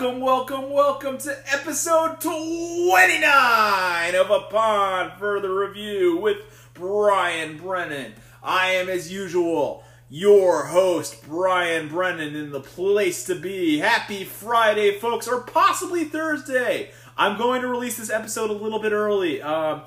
welcome, welcome, welcome to episode 29 of Upon Further Review with Brian Brennan. I am, as usual, your host, Brian Brennan, in the place to be. Happy Friday, folks, or possibly Thursday. I'm going to release this episode a little bit early. Um,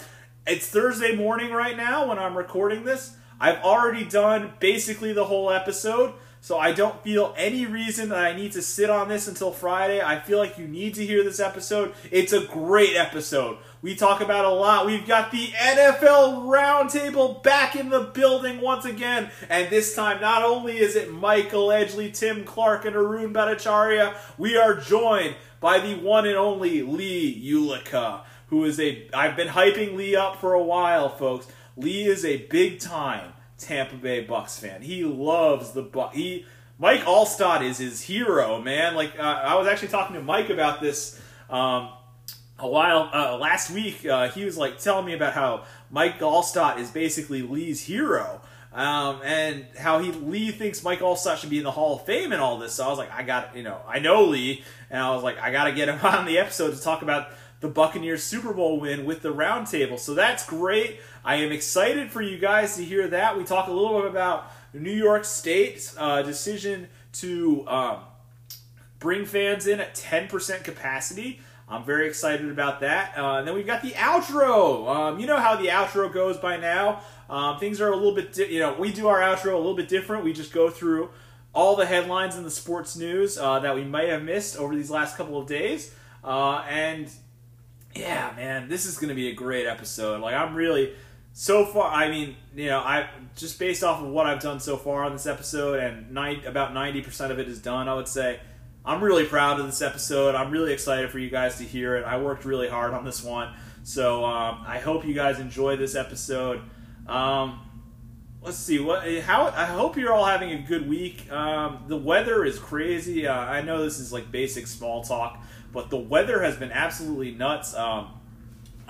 it's Thursday morning right now when I'm recording this. I've already done basically the whole episode. So I don't feel any reason that I need to sit on this until Friday. I feel like you need to hear this episode. It's a great episode. We talk about a lot. We've got the NFL Roundtable back in the building once again. And this time, not only is it Michael Edgley, Tim Clarke, and Arun Bhattacharya, we are joined by the one and only Leigh Ulica, who is a. I've been hyping Leigh up for a while, folks. Leigh is a big time Tampa Bay Bucs fan. He loves the Buck. He Mike Alstott is his hero, man. Like uh, I was actually talking to Mike about this um, a while uh, last week. Uh, he was like telling me about how Mike Alstott is basically Leigh's hero. Um, and how he Leigh thinks Mike Alstott should be in the Hall of Fame and all this. So I was like, I got you know, I know Leigh, and I was like, I got to get him on the episode to talk about the Buccaneers Super Bowl win with the roundtable. So that's great. I am excited for you guys to hear that. We talk a little bit about New York State's uh, decision to um, bring fans in at 10% capacity. I'm very excited about that. Uh, and then we've got the outro. Um, you know how the outro goes by now. Um, things are a little bit, di- you know, we do our outro a little bit different. We just go through all the headlines in the sports news uh, that we might have missed over these last couple of days. Uh, and yeah, man, this is going to be a great episode. Like, I'm really so far. I mean, you know, I just based off of what I've done so far on this episode, and nine, about ninety percent of it is done. I would say I'm really proud of this episode. I'm really excited for you guys to hear it. I worked really hard on this one, so um, I hope you guys enjoy this episode. Um, let's see what how I hope you're all having a good week. Um, the weather is crazy. Uh, I know this is like basic small talk, but the weather has been absolutely nuts. Um,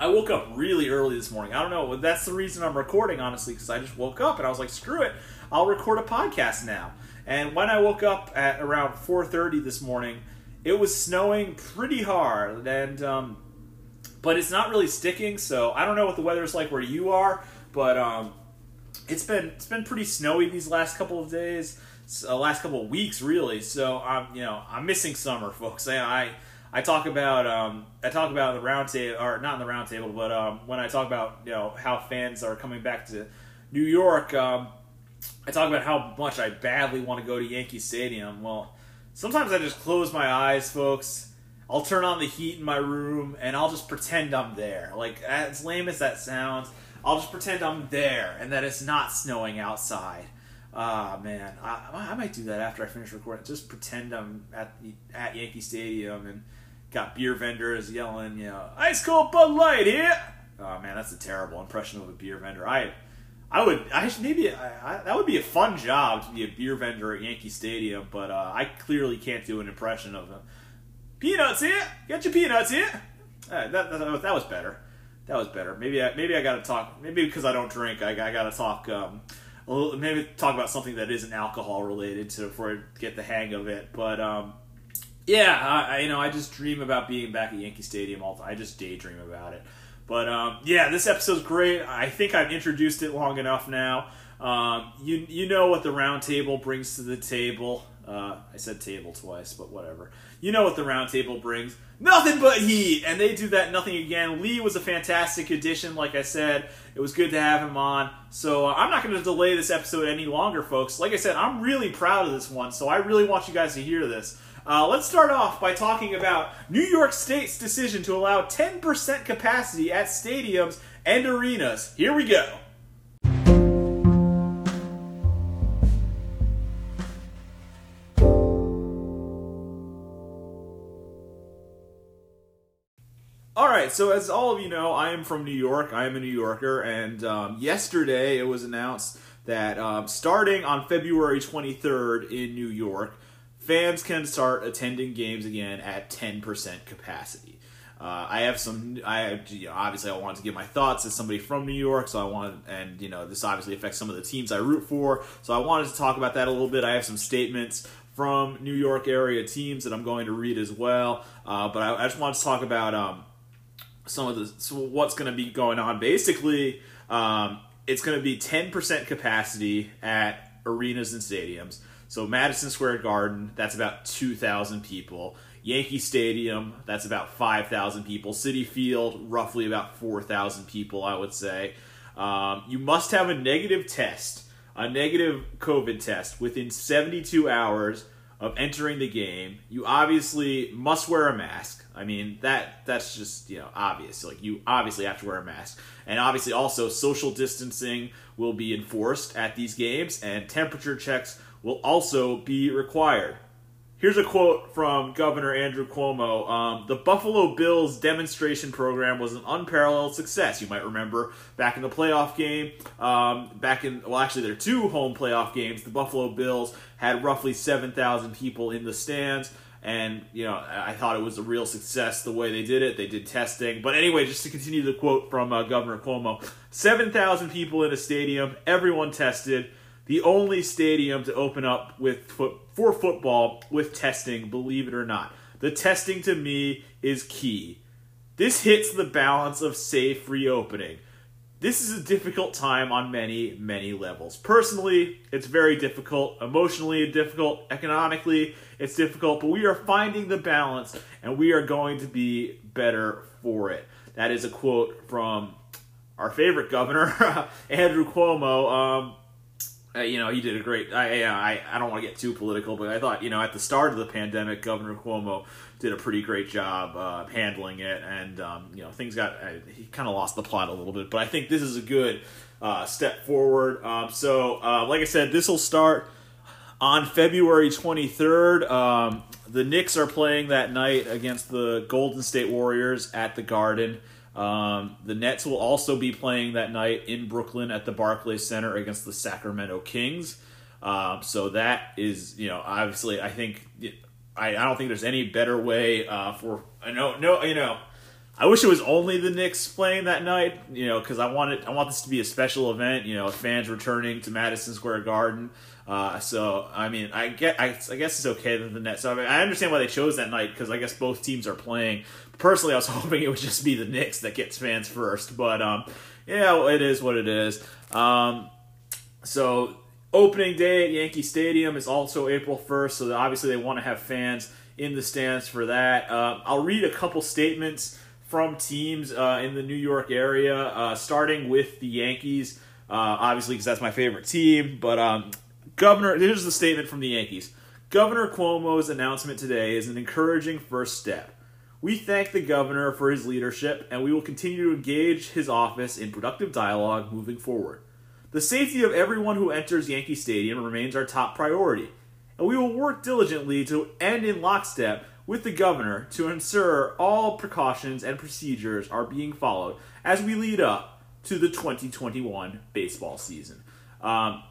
I woke up really early this morning. I don't know. That's the reason I'm recording, honestly, because I just woke up and I was like, screw it, I'll record a podcast now. And when I woke up at around 4:30 this morning, it was snowing pretty hard, and um, but it's not really sticking. So I don't know what the weather is like where you are, but um, it's been it's been pretty snowy these last couple of days, uh, last couple of weeks really. So I'm you know I'm missing summer, folks. I, I I talk about um, I talk about the roundtable or not in the roundtable, but um, when I talk about you know how fans are coming back to New York, um, I talk about how much I badly want to go to Yankee Stadium. Well, sometimes I just close my eyes, folks. I'll turn on the heat in my room and I'll just pretend I'm there. Like as lame as that sounds, I'll just pretend I'm there and that it's not snowing outside. Ah man, I, I might do that after I finish recording. Just pretend I'm at at Yankee Stadium and got beer vendors yelling, you know, ice cold Bud Light here. Oh man, that's a terrible impression of a beer vendor. I, I would, I should, maybe I, I, that would be a fun job to be a beer vendor at Yankee Stadium, but uh, I clearly can't do an impression of them. Peanuts here, get your peanuts here. Uh, that, that, that was better. That was better. Maybe I, maybe I got to talk. Maybe because I don't drink, I, I got to talk. Um, little, maybe talk about something that isn't alcohol related to before I get the hang of it. But um, yeah, I, I, you know, I just dream about being back at Yankee Stadium all. I just daydream about it. But um, yeah, this episode's great. I think I've introduced it long enough now. Um, you you know what the roundtable brings to the table. Uh, I said table twice, but whatever. You know what the roundtable brings. Nothing but heat! And they do that nothing again. Leigh was a fantastic addition, like I said. It was good to have him on. So uh, I'm not going to delay this episode any longer, folks. Like I said, I'm really proud of this one, so I really want you guys to hear this. Uh, let's start off by talking about New York State's decision to allow 10% capacity at stadiums and arenas. Here we go. All right, so as all of you know, I am from New York. I am a New Yorker, and um, yesterday it was announced that um, starting on February 23rd in New York, fans can start attending games again at 10% capacity. Uh, I have some. I you know, obviously I wanted to give my thoughts as somebody from New York, so I wanted, and you know, this obviously affects some of the teams I root for. So I wanted to talk about that a little bit. I have some statements from New York area teams that I'm going to read as well. Uh, but I, I, just want to talk about um, some of the so what's going to be going on. Basically, um, it's going to be 10% capacity at arenas and stadiums. So Madison Square Garden, that's about 2,000 people. Yankee Stadium, that's about 5,000 people. Citi Field, roughly about 4,000 people, I would say. Um, you must have a negative test, a negative COVID test, within 72 hours of entering the game. You obviously must wear a mask. I mean that that's just you know obvious. Like you obviously have to wear a mask, and obviously also social distancing will be enforced at these games, and temperature checks will also be required. Here's a quote from Governor Andrew Cuomo. Um, the Buffalo Bills demonstration program was an unparalleled success. You might remember back in the playoff game, um, back in, well, actually, there are two home playoff games. The Buffalo Bills had roughly 7,000 people in the stands. And, you know, I thought it was a real success the way they did it. They did testing. But anyway, just to continue the quote from uh, Governor Cuomo 7,000 people in a stadium, everyone tested the only stadium to open up with foot, for football with testing, believe it or not. The testing to me is key. This hits the balance of safe reopening. This is a difficult time on many, many levels. Personally, it's very difficult. Emotionally, difficult. Economically, it's difficult. But we are finding the balance and we are going to be better for it. That is a quote from our favorite governor, Andrew Cuomo. Um, you know, he did a great. I, I I don't want to get too political, but I thought you know at the start of the pandemic, Governor Cuomo did a pretty great job uh, handling it, and um, you know things got uh, he kind of lost the plot a little bit, but I think this is a good uh, step forward. Um, so, uh, like I said, this will start on February 23rd. Um, the Knicks are playing that night against the Golden State Warriors at the Garden. Um, the Nets will also be playing that night in Brooklyn at the Barclays Center against the Sacramento Kings. Um, so that is, you know, obviously, I think I, I don't think there's any better way uh, for no no you know. I wish it was only the Knicks playing that night, you know, because I wanted I want this to be a special event, you know, fans returning to Madison Square Garden. Uh, so I mean, I get I, I, guess it's okay that the Nets. I, mean, I understand why they chose that night because I guess both teams are playing personally, I was hoping it would just be the Knicks that gets fans first, but um, yeah, it is what it is. Um, so opening day at Yankee Stadium is also April first, so obviously they want to have fans in the stands for that. Uh, I'll read a couple statements from teams uh, in the New York area, uh, starting with the Yankees, uh, obviously because that's my favorite team. But um, Governor, here's the statement from the Yankees. Governor Cuomo's announcement today is an encouraging first step. We thank the governor for his leadership, and we will continue to engage his office in productive dialogue moving forward. The safety of everyone who enters Yankee Stadium remains our top priority, and we will work diligently to end in lockstep with the governor to ensure all precautions and procedures are being followed as we lead up to the 2021 baseball season. Um,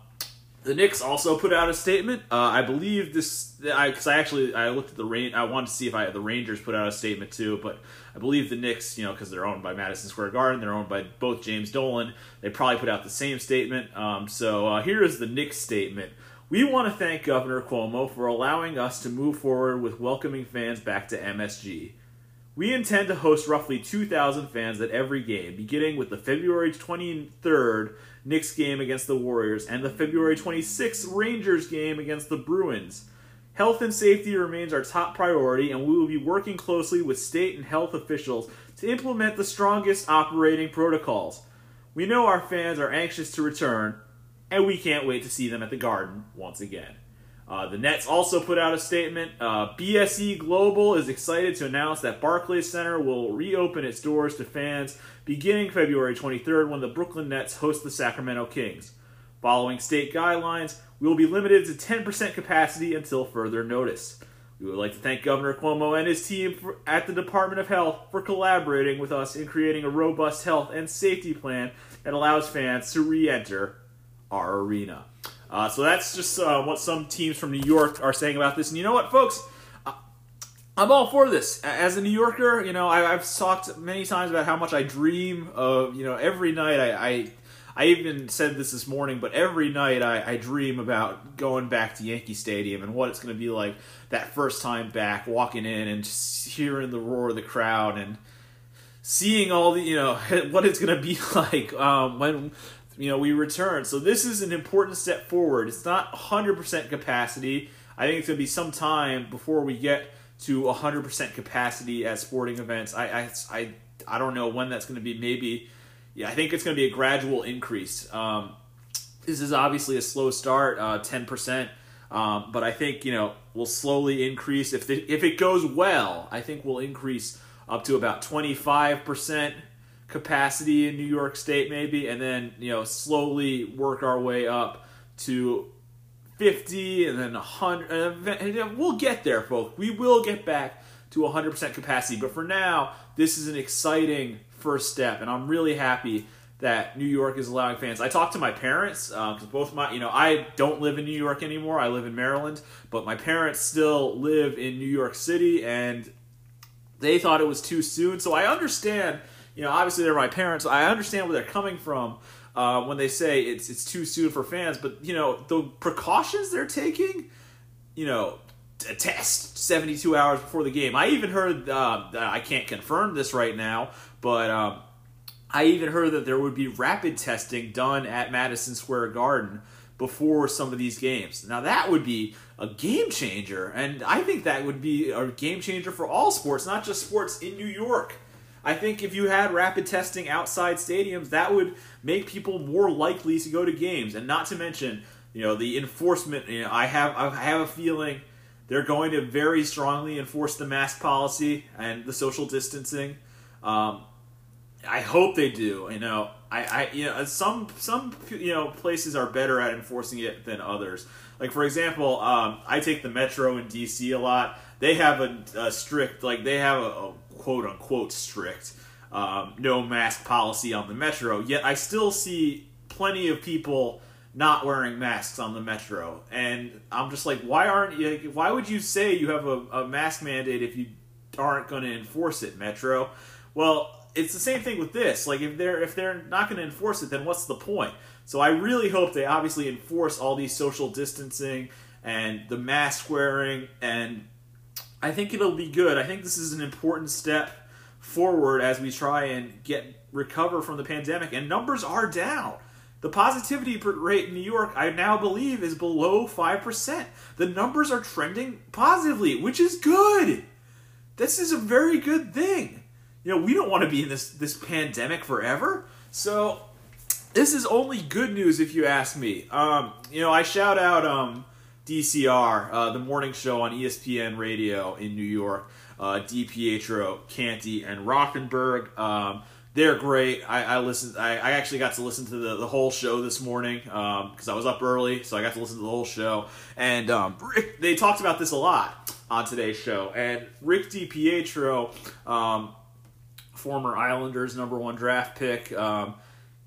the Knicks also put out a statement. Uh, I believe this because I, I, actually I looked at the rain. I wanted to see if I the Rangers put out a statement too, but I believe the Knicks, you know, because they're owned by Madison Square Garden, they're owned by both James Dolan. They probably put out the same statement. Um, so uh, here is the Knicks statement. We want to thank Governor Cuomo for allowing us to move forward with welcoming fans back to MSG. We intend to host roughly 2,000 fans at every game, beginning with the February 23rd Knicks game against the Warriors and the February 26th Rangers game against the Bruins. Health and safety remains our top priority, and we will be working closely with state and health officials to implement the strongest operating protocols. We know our fans are anxious to return, and we can't wait to see them at the Garden once again. Uh, the Nets also put out a statement. Uh, BSE Global is excited to announce that Barclays Center will reopen its doors to fans beginning February 23rd when the Brooklyn Nets host the Sacramento Kings. Following state guidelines, we will be limited to 10% capacity until further notice. We would like to thank Governor Cuomo and his team for, at the Department of Health for collaborating with us in creating a robust health and safety plan that allows fans to re enter our arena. Uh, so that's just uh, what some teams from New York are saying about this. And you know what, folks? I'm all for this. As a New Yorker, you know, I, have talked many times about how much I dream of, you know, every night I, I, I even said this this morning, but every night I, I dream about going back to Yankee Stadium and what it's going to be like that first time back, walking in and just hearing the roar of the crowd and seeing all the you know what it's going to be like um, when you know we return. So this is an important step forward. It's not 100% capacity. I think it's going to be some time before we get to 100% capacity at sporting events. I I I, I don't know when that's going to be. Maybe yeah, I think it's going to be a gradual increase. Um, this is obviously a slow start, uh, 10%. Um, but I think you know we'll slowly increase if the, if it goes well. I think we'll increase up to about 25% capacity in New York State, maybe, and then you know slowly work our way up to 50 and then 100. And we'll get there, folks. We will get back to 100% capacity. But for now, this is an exciting first step, and I'm really happy that New York is allowing fans. I talked to my parents because uh, both my, you know, I don't live in New York anymore. I live in Maryland, but my parents still live in New York City, and they thought it was too soon. So I understand, you know, obviously they're my parents. I understand where they're coming from uh, when they say it's it's too soon for fans. But you know, the precautions they're taking, you know, a test 72 hours before the game. I even heard uh, I can't confirm this right now, but um, I even heard that there would be rapid testing done at Madison Square Garden before some of these games. Now that would be a game changer, and I think that would be a game changer for all sports, not just sports in New York. I think if you had rapid testing outside stadiums, that would make people more likely to go to games, and not to mention, you know, the enforcement. You know, I have I have a feeling they're going to very strongly enforce the mask policy and the social distancing. Um, I hope they do. You know, I, I, you know, some some you know places are better at enforcing it than others. Like for example, um, I take the metro in DC a lot. They have a, a strict, like they have a, a quote unquote strict um, no mask policy on the metro. Yet I still see plenty of people not wearing masks on the metro, and I'm just like, why aren't you? Why would you say you have a, a mask mandate if you aren't going to enforce it, Metro? Well, it's the same thing with this. Like if they're if they're not going to enforce it, then what's the point? So I really hope they obviously enforce all these social distancing and the mask wearing, and I think it'll be good. I think this is an important step forward as we try and get recover from the pandemic. And numbers are down. The positivity rate in New York, I now believe, is below 5%. The numbers are trending positively, which is good. This is a very good thing you know, we don't want to be in this this pandemic forever. So this is only good news if you ask me. Um, you know, I shout out um, DCR, uh, the morning show on ESPN Radio in New York. Uh, DiPietro, Canty, and Rothenberg. Um, they're great. I, I listened. I, I, actually got to listen to the, the whole show this morning because um, I was up early, so I got to listen to the whole show. And um, Rick, they talked about this a lot on today's show. And Rick DiPietro, um, former Islanders number one draft pick. Um,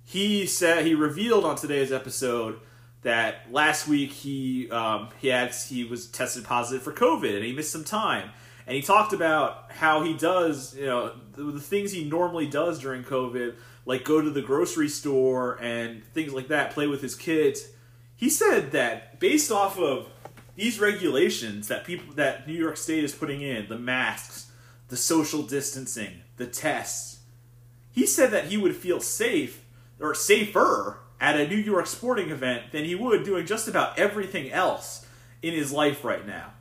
he said he revealed on today's episode that last week he um, he had he was tested positive for COVID and he missed some time. And he talked about how he does, you know, the, the things he normally does during COVID, like go to the grocery store and things like that, play with his kids. He said that based off of these regulations that people that New York State is putting in, the masks, the social distancing, the tests. He said that he would feel safe or safer at a New York sporting event than he would doing just about everything else in his life right now.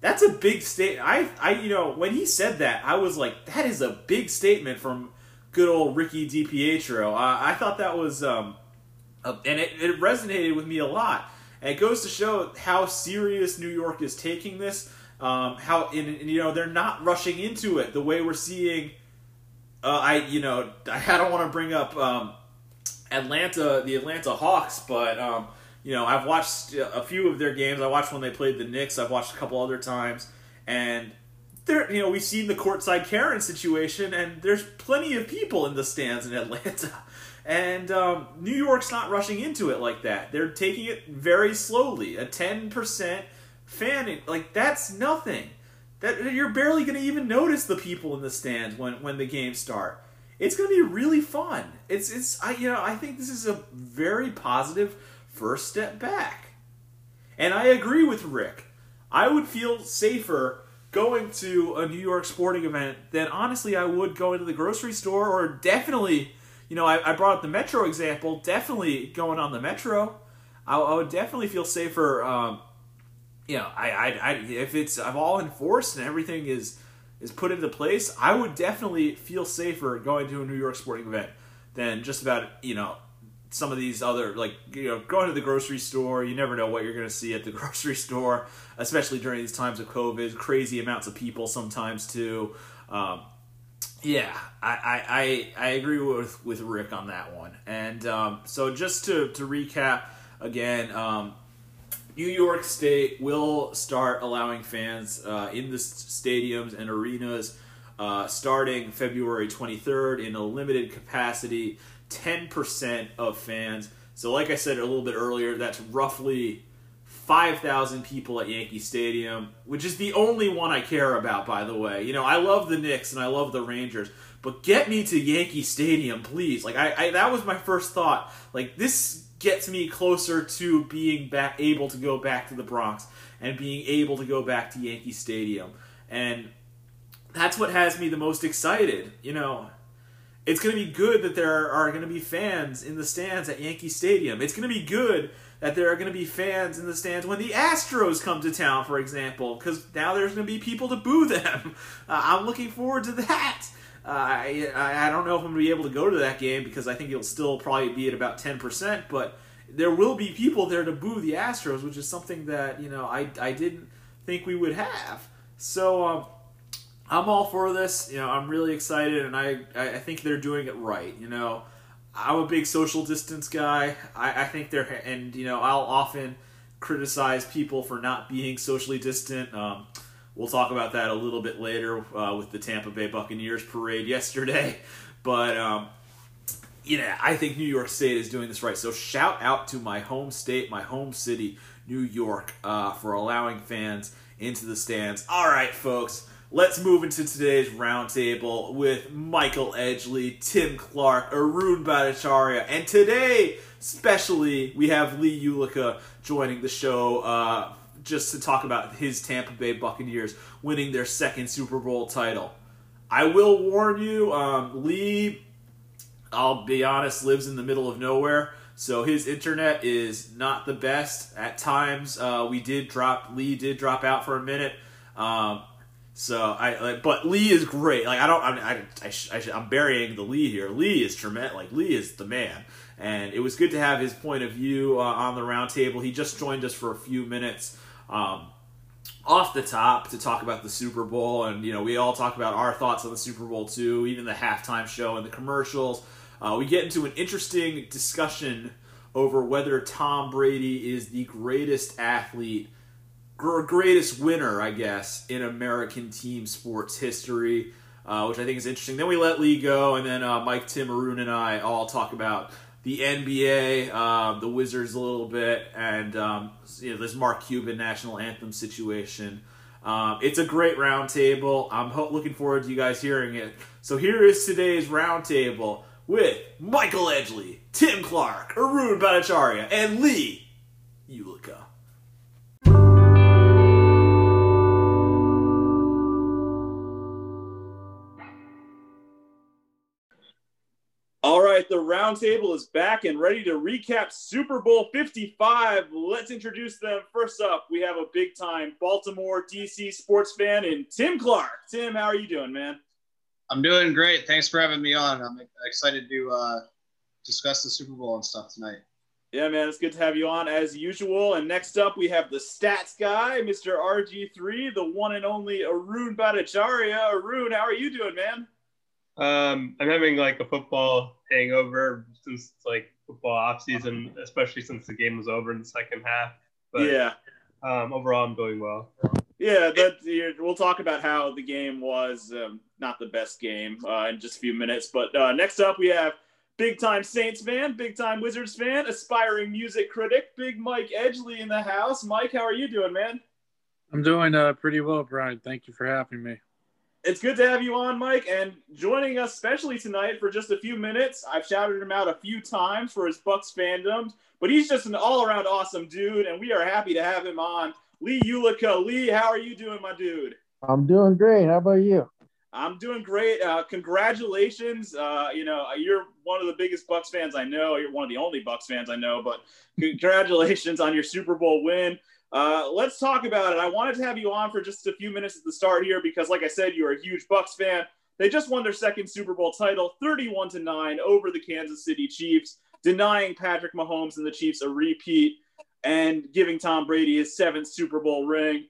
That's a big statement. I, I, you know, when he said that, I was like, that is a big statement from good old Ricky DiPietro. Uh, I thought that was, um, uh, and it, it resonated with me a lot. And it goes to show how serious New York is taking this. Um, how in, you know they're not rushing into it the way we're seeing. Uh, I you know I, I don't want to bring up um, Atlanta, the Atlanta Hawks, but um, you know I've watched a few of their games. I watched when they played the Knicks. I've watched a couple other times, and there you know we've seen the courtside Karen situation, and there's plenty of people in the stands in Atlanta. And um, New York's not rushing into it like that. They're taking it very slowly. A 10% fanning like that's nothing. That you're barely going to even notice the people in the stands when when the games start. It's going to be really fun. It's it's I you know I think this is a very positive first step back, and I agree with Rick. I would feel safer going to a New York sporting event than honestly I would going to the grocery store or definitely, you know, I, I brought up the Metro example, definitely going on the Metro. I, I would definitely feel safer. Um, you know, I, I, I, if it's I'm all enforced and everything is is put into place, I would definitely feel safer going to a New York sporting event than just about you know some of these other like you know going to the grocery store. You never know what you're going to see at the grocery store especially during these times of covid. Crazy amounts of people sometimes too. Um, yeah I, I i agree with with rick on that one. And um, so just to to recap again um, new york state will start allowing fans uh, in the stadiums and arenas uh, starting february 23rd in a limited capacity 10% of fans. So, like I said a little bit earlier, that's roughly 5,000 people at Yankee Stadium, which is the only one I care about, by the way. You know, I love the Knicks and I love the Rangers, but get me to Yankee Stadium, please. Like, I, I that was my first thought. Like, this gets me closer to being back, able to go back to the Bronx and being able to go back to Yankee Stadium. And that's what has me the most excited. You know, it's going to be good that there are going to be fans in the stands at Yankee Stadium. It's going to be good that there are going to be fans in the stands when the Astros come to town, for example, because now there's going to be people to boo them. Uh, I'm looking forward to that. I, I don't know if I'm going to be able to go to that game because I think it'll still probably be at about 10%, but there will be people there to boo the Astros, which is something that, you know, I, I didn't think we would have. So, um, I'm all for this. You know, I'm really excited, and I I think they're doing it right. You know, I'm a big social distance guy. I, I think they're and you know I'll often criticize people for not being socially distant. Um, we'll talk about that a little bit later uh, with the Tampa Bay Buccaneers parade yesterday, but. Um, you know, I think New York State is doing this right. So shout out to my home state, my home city, New York, uh, for allowing fans into the stands. All right, folks Let's move into today's roundtable with Michael Edgley, Tim Clarke, Arun Bhattacharya, and today, especially, we have Leigh Ulica joining the show uh, just to talk about his Tampa Bay Buccaneers winning their second Super Bowl title. I will warn you, um, Leigh, I'll be honest, lives in the middle of nowhere. So his internet is not the best. At times, uh, we did drop. Leigh did drop out for a minute. Um, so I like, but Leigh is great. Like I don't, I, I, I, I am burying the Lee here. Leigh is tremendous. Like Leigh is the man, and it was good to have his point of view uh, on the roundtable. He just joined us for a few minutes. Um, off the top to talk about the Super Bowl, and you know we all talk about our thoughts on the Super Bowl too, even the halftime show and the commercials. Uh, we get into an interesting discussion over whether Tom Brady is the greatest athlete or greatest winner, I guess, in American team sports history, uh, which I think is interesting. Then we let Leigh go, and then uh, Mike, Arun, and I all talk about the NBA, uh, the Wizards a little bit, and um, you know, this Mark Cuban national anthem situation. Um, it's a great roundtable. I'm ho- looking forward to you guys hearing it. So here is today's roundtable with Michael Edgley, Tim Clarke, Arun Bhattacharya, and Leigh Ulica. The roundtable is back and ready to recap Super Bowl 55. Let's introduce them. First up, we have a big time Baltimore DC sports fan in Tim Clarke. Tim, how are you doing, man? I'm doing great. Thanks for having me on. I'm excited to uh, discuss the Super Bowl and stuff tonight. Yeah, man, it's good to have you on as usual. And next up, we have the stats guy, Mr. RG3, the one and only Arun Bhattacharya. Arun, how are you doing, man? Um, I'm having like a football hangover since like football off season, especially since the game was over in the second half. But, yeah. Um, overall, I'm doing well. Yeah, that we'll talk about how the game was um, not the best game uh, in just a few minutes. But uh, next up, we have big time Saints fan, big time Wizards fan, aspiring music critic, Big Mike Edgley in the house. Mike, how are you doing, man? I'm doing uh, pretty well, Brian. Thank you for having me. It's good to have you on, Mike, and joining us specially tonight for just a few minutes. I've shouted him out a few times for his Bucs fandom, but he's just an all-around awesome dude, and we are happy to have him on. Leigh Ulica. Leigh, how are you doing, my dude? I'm doing great. How about you? I'm doing great. Uh, congratulations. Uh, you know, you're one of the biggest Bucs fans I know. You're one of the only Bucs fans I know, but congratulations on your Super Bowl win. Uh, let's talk about it. I wanted to have you on for just a few minutes at the start here because, like I said, you're a huge Bucs fan. They just won their second Super Bowl title, 31 to nine over the Kansas City Chiefs, denying Patrick Mahomes and the Chiefs a repeat and giving Tom Brady his seventh Super Bowl ring.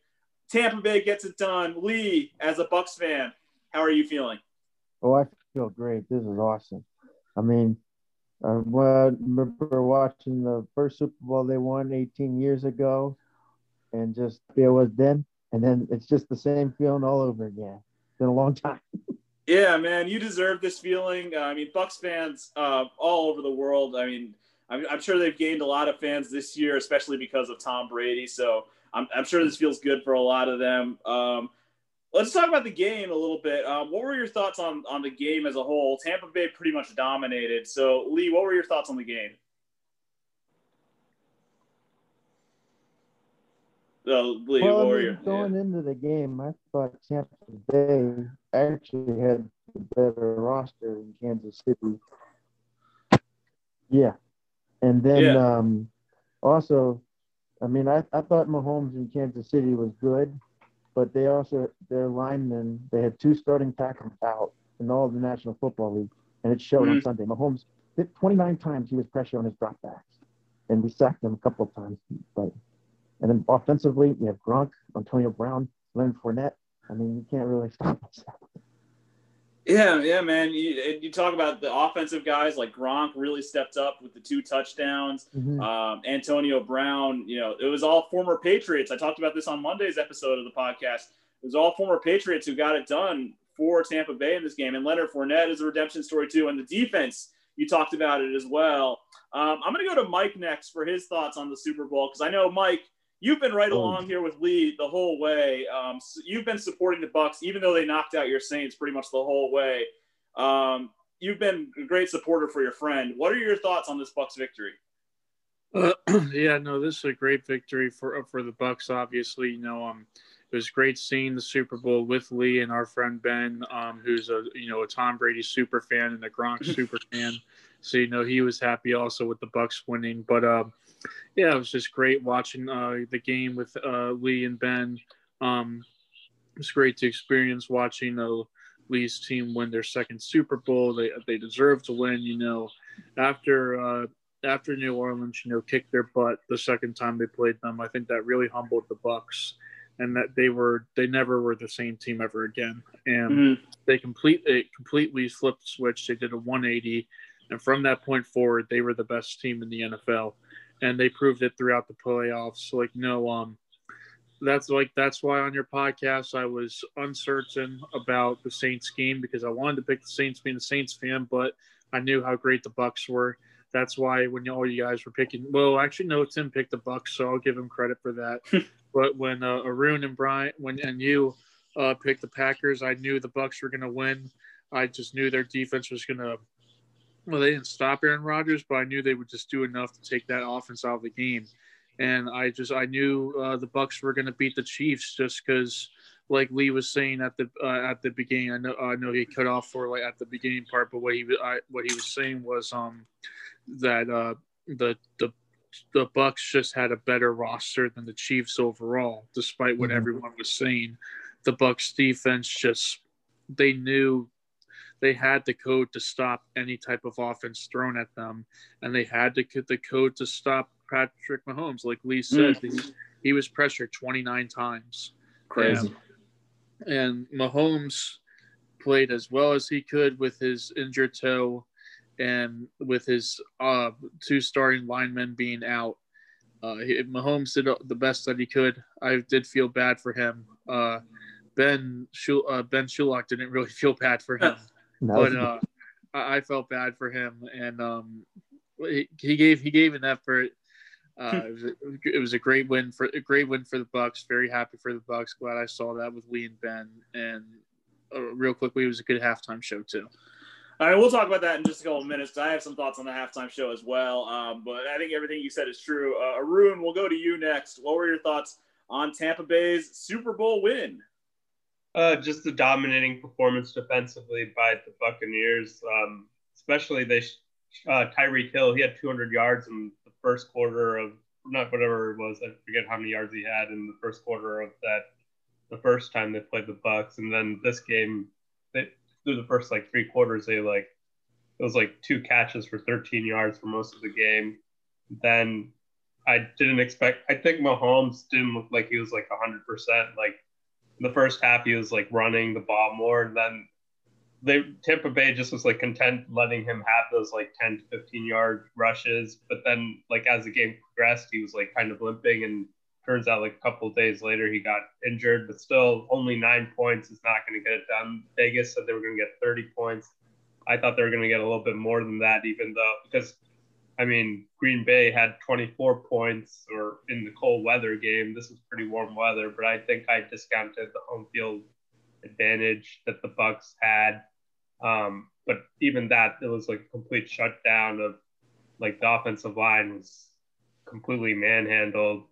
Tampa Bay gets it done. Leigh, as a Bucs fan, how are you feeling? Oh, I feel great. This is awesome. I mean, I remember watching the first Super Bowl they won 18 years ago, and just it was then, and then it's just the same feeling all over again. It's been a long time. yeah, man, you deserve this feeling. Uh, I mean, Bucs fans uh, all over the world. I mean, I'm, I'm, sure they've gained a lot of fans this year, especially because of Tom Brady. So I'm, I'm sure this feels good for a lot of them. Um, Let's talk about the game a little bit. Um, what were your thoughts on on the game as a whole? Tampa Bay pretty much dominated. So, Leigh, what were your thoughts on the game? So, Leigh, well, what I mean, going yeah. into the game, I thought Tampa Bay actually had a better roster in Kansas City. Yeah, and then yeah. um, also, I mean, I, I thought Mahomes in Kansas City was good but they also their linemen they had two starting tackles out in all of the National Football League, and it showed mm-hmm. on Sunday. Mahomes 29 times he was pressure on his dropbacks, and we sacked him a couple of times. But and then offensively, we have Gronk, Antonio Brown, Leonard Fournette. I mean, you can't really stop us. Yeah, yeah, man. You, you talk about the offensive guys like Gronk really stepped up with the two touchdowns. Mm-hmm. Um, Antonio Brown, you know, it was all former Patriots. I talked about this on Monday's episode of the podcast. It was all former Patriots who got it done for Tampa Bay in this game. And Leonard Fournette is a redemption story too. And the defense, you talked about it as well. Um, I'm going to go to Mike next for his thoughts on the Super Bowl because I know Mike you've been right oh. along here with Leigh the whole way. Um, so you've been supporting the Bucs, even though they knocked out your Saints pretty much the whole way. Um, you've been a great supporter for your friend. What are your thoughts on this Bucs victory? Uh, yeah, no, this is a great victory for for the Bucs. Obviously, you know, um, it was great seeing the Super Bowl with Leigh and our friend Ben, um, who's a you know a Tom Brady super fan and a Gronk super fan. So you know he was happy also with the Bucs winning. But uh, yeah, it was just great watching uh, the game with uh, Leigh and Ben. Um, it was great to experience watching uh, Leigh's team win their second Super Bowl. They they deserve to win. You know, after uh, after New Orleans, you know, kicked their butt the second time they played them. I think that really humbled the Bucs, and that they were they never were the same team ever again. And mm-hmm. they complete they completely flipped the switch. They did a 180, and from that point forward, they were the best team in the NFL and they proved it throughout the playoffs. Like, no, um, that's like that's why on your podcast I was uncertain about the Saints game because I wanted to pick the Saints being a Saints fan, but I knew how great the Bucs were. That's why when all you guys were picking, well, actually no, Tim picked the Bucs, so I'll give him credit for that. but when uh, Arun and Brian, when and you uh, picked the Packers, I knew the Bucs were going to win. I just knew their defense was going to well, they didn't stop Aaron Rodgers, but I knew they would just do enough to take that offense out of the game. And I just I knew uh, the Bucs were going to beat the Chiefs just because, like Leigh was saying at the uh, at the beginning, I know I know he cut off for like at the beginning part, but what he I, what he was saying was um that uh, the the the Bucs just had a better roster than the Chiefs overall, despite what mm-hmm. everyone was saying. The Bucs defense just they knew they had the code to stop any type of offense thrown at them, and they had to get the code to stop Patrick Mahomes. Like Leigh said, mm. he, he, was pressured 29 times. Crazy. And, and Mahomes played as well as he could with his injured toe and with his uh, two starting linemen being out. Uh, he, Mahomes did the best that he could. I did feel bad for him. Uh, Ben Shul- uh, Ben Sherlock didn't really feel bad for him but uh, I, I, felt bad for him, and um, he, he, gave he gave an effort. Uh, it, was a, it was a great win for a great win for the Bucs. Very happy for the Bucs. Glad I saw that with Leigh and Ben, and uh, real quickly, it was a good halftime show too. All right, we'll talk about that in just a couple of minutes. I have some thoughts on the halftime show as well, um, but I think everything you said is true. Uh, Arun, we'll go to you next. What were your thoughts on Tampa Bay's Super Bowl win? Uh, just the dominating performance defensively by the Buccaneers. Um, especially they, uh, Tyreek Hill, he had 200 yards in the first quarter of not whatever it was. I forget how many yards he had in the first quarter of that. The first time they played the Bucs, and then this game, they through the first like three quarters, they like it was like two catches for 13 yards for most of the game. Then I didn't expect. I think Mahomes didn't look like he was like 100. percent Like the first half, he was like running the ball more, and then they Tampa Bay just was like content letting him have those like 10 to 15 yard rushes. But then like as the game progressed, he was like kind of limping and turns out like a couple days later he got injured, but still only nine points is not going to get it done. Vegas said they were going to get 30 points. I thought they were going to get a little bit more than that, even though because I mean Green Bay had 24 points or in the cold weather game. This was pretty warm weather, but I think I discounted the home field advantage that the Bucs had. Um, but even that, it was like a complete shutdown of like the offensive line was completely manhandled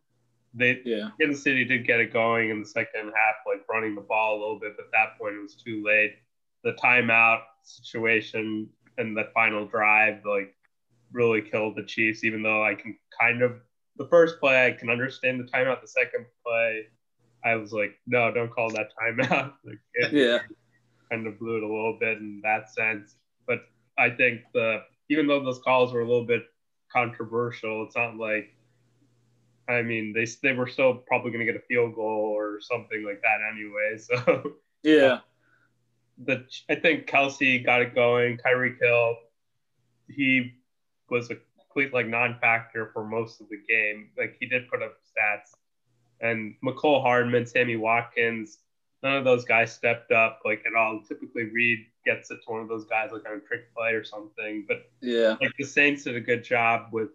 they yeah. Kansas City did get it going in the second half, like running the ball a little bit, but at that point it was too late. The timeout situation and the final drive, like, really killed the Chiefs. Even though I can kind of the first play I can understand the timeout. The second play, I was like, no, don't call that timeout. like, it Yeah. kind of blew it a little bit in that sense. But I think the even though those calls were a little bit controversial, it's not like I mean, they they were still probably going to get a field goal or something like that anyway. So Yeah. the I think Kelce got it going. Tyreek Hill, he was a complete like non-factor for most of the game. Like he did put up stats, and Mecole Hardman, Sammy Watkins, none of those guys stepped up like at all. Typically, Reid gets it to one of those guys like on a trick play or something. But Yeah. like the Saints did a good job with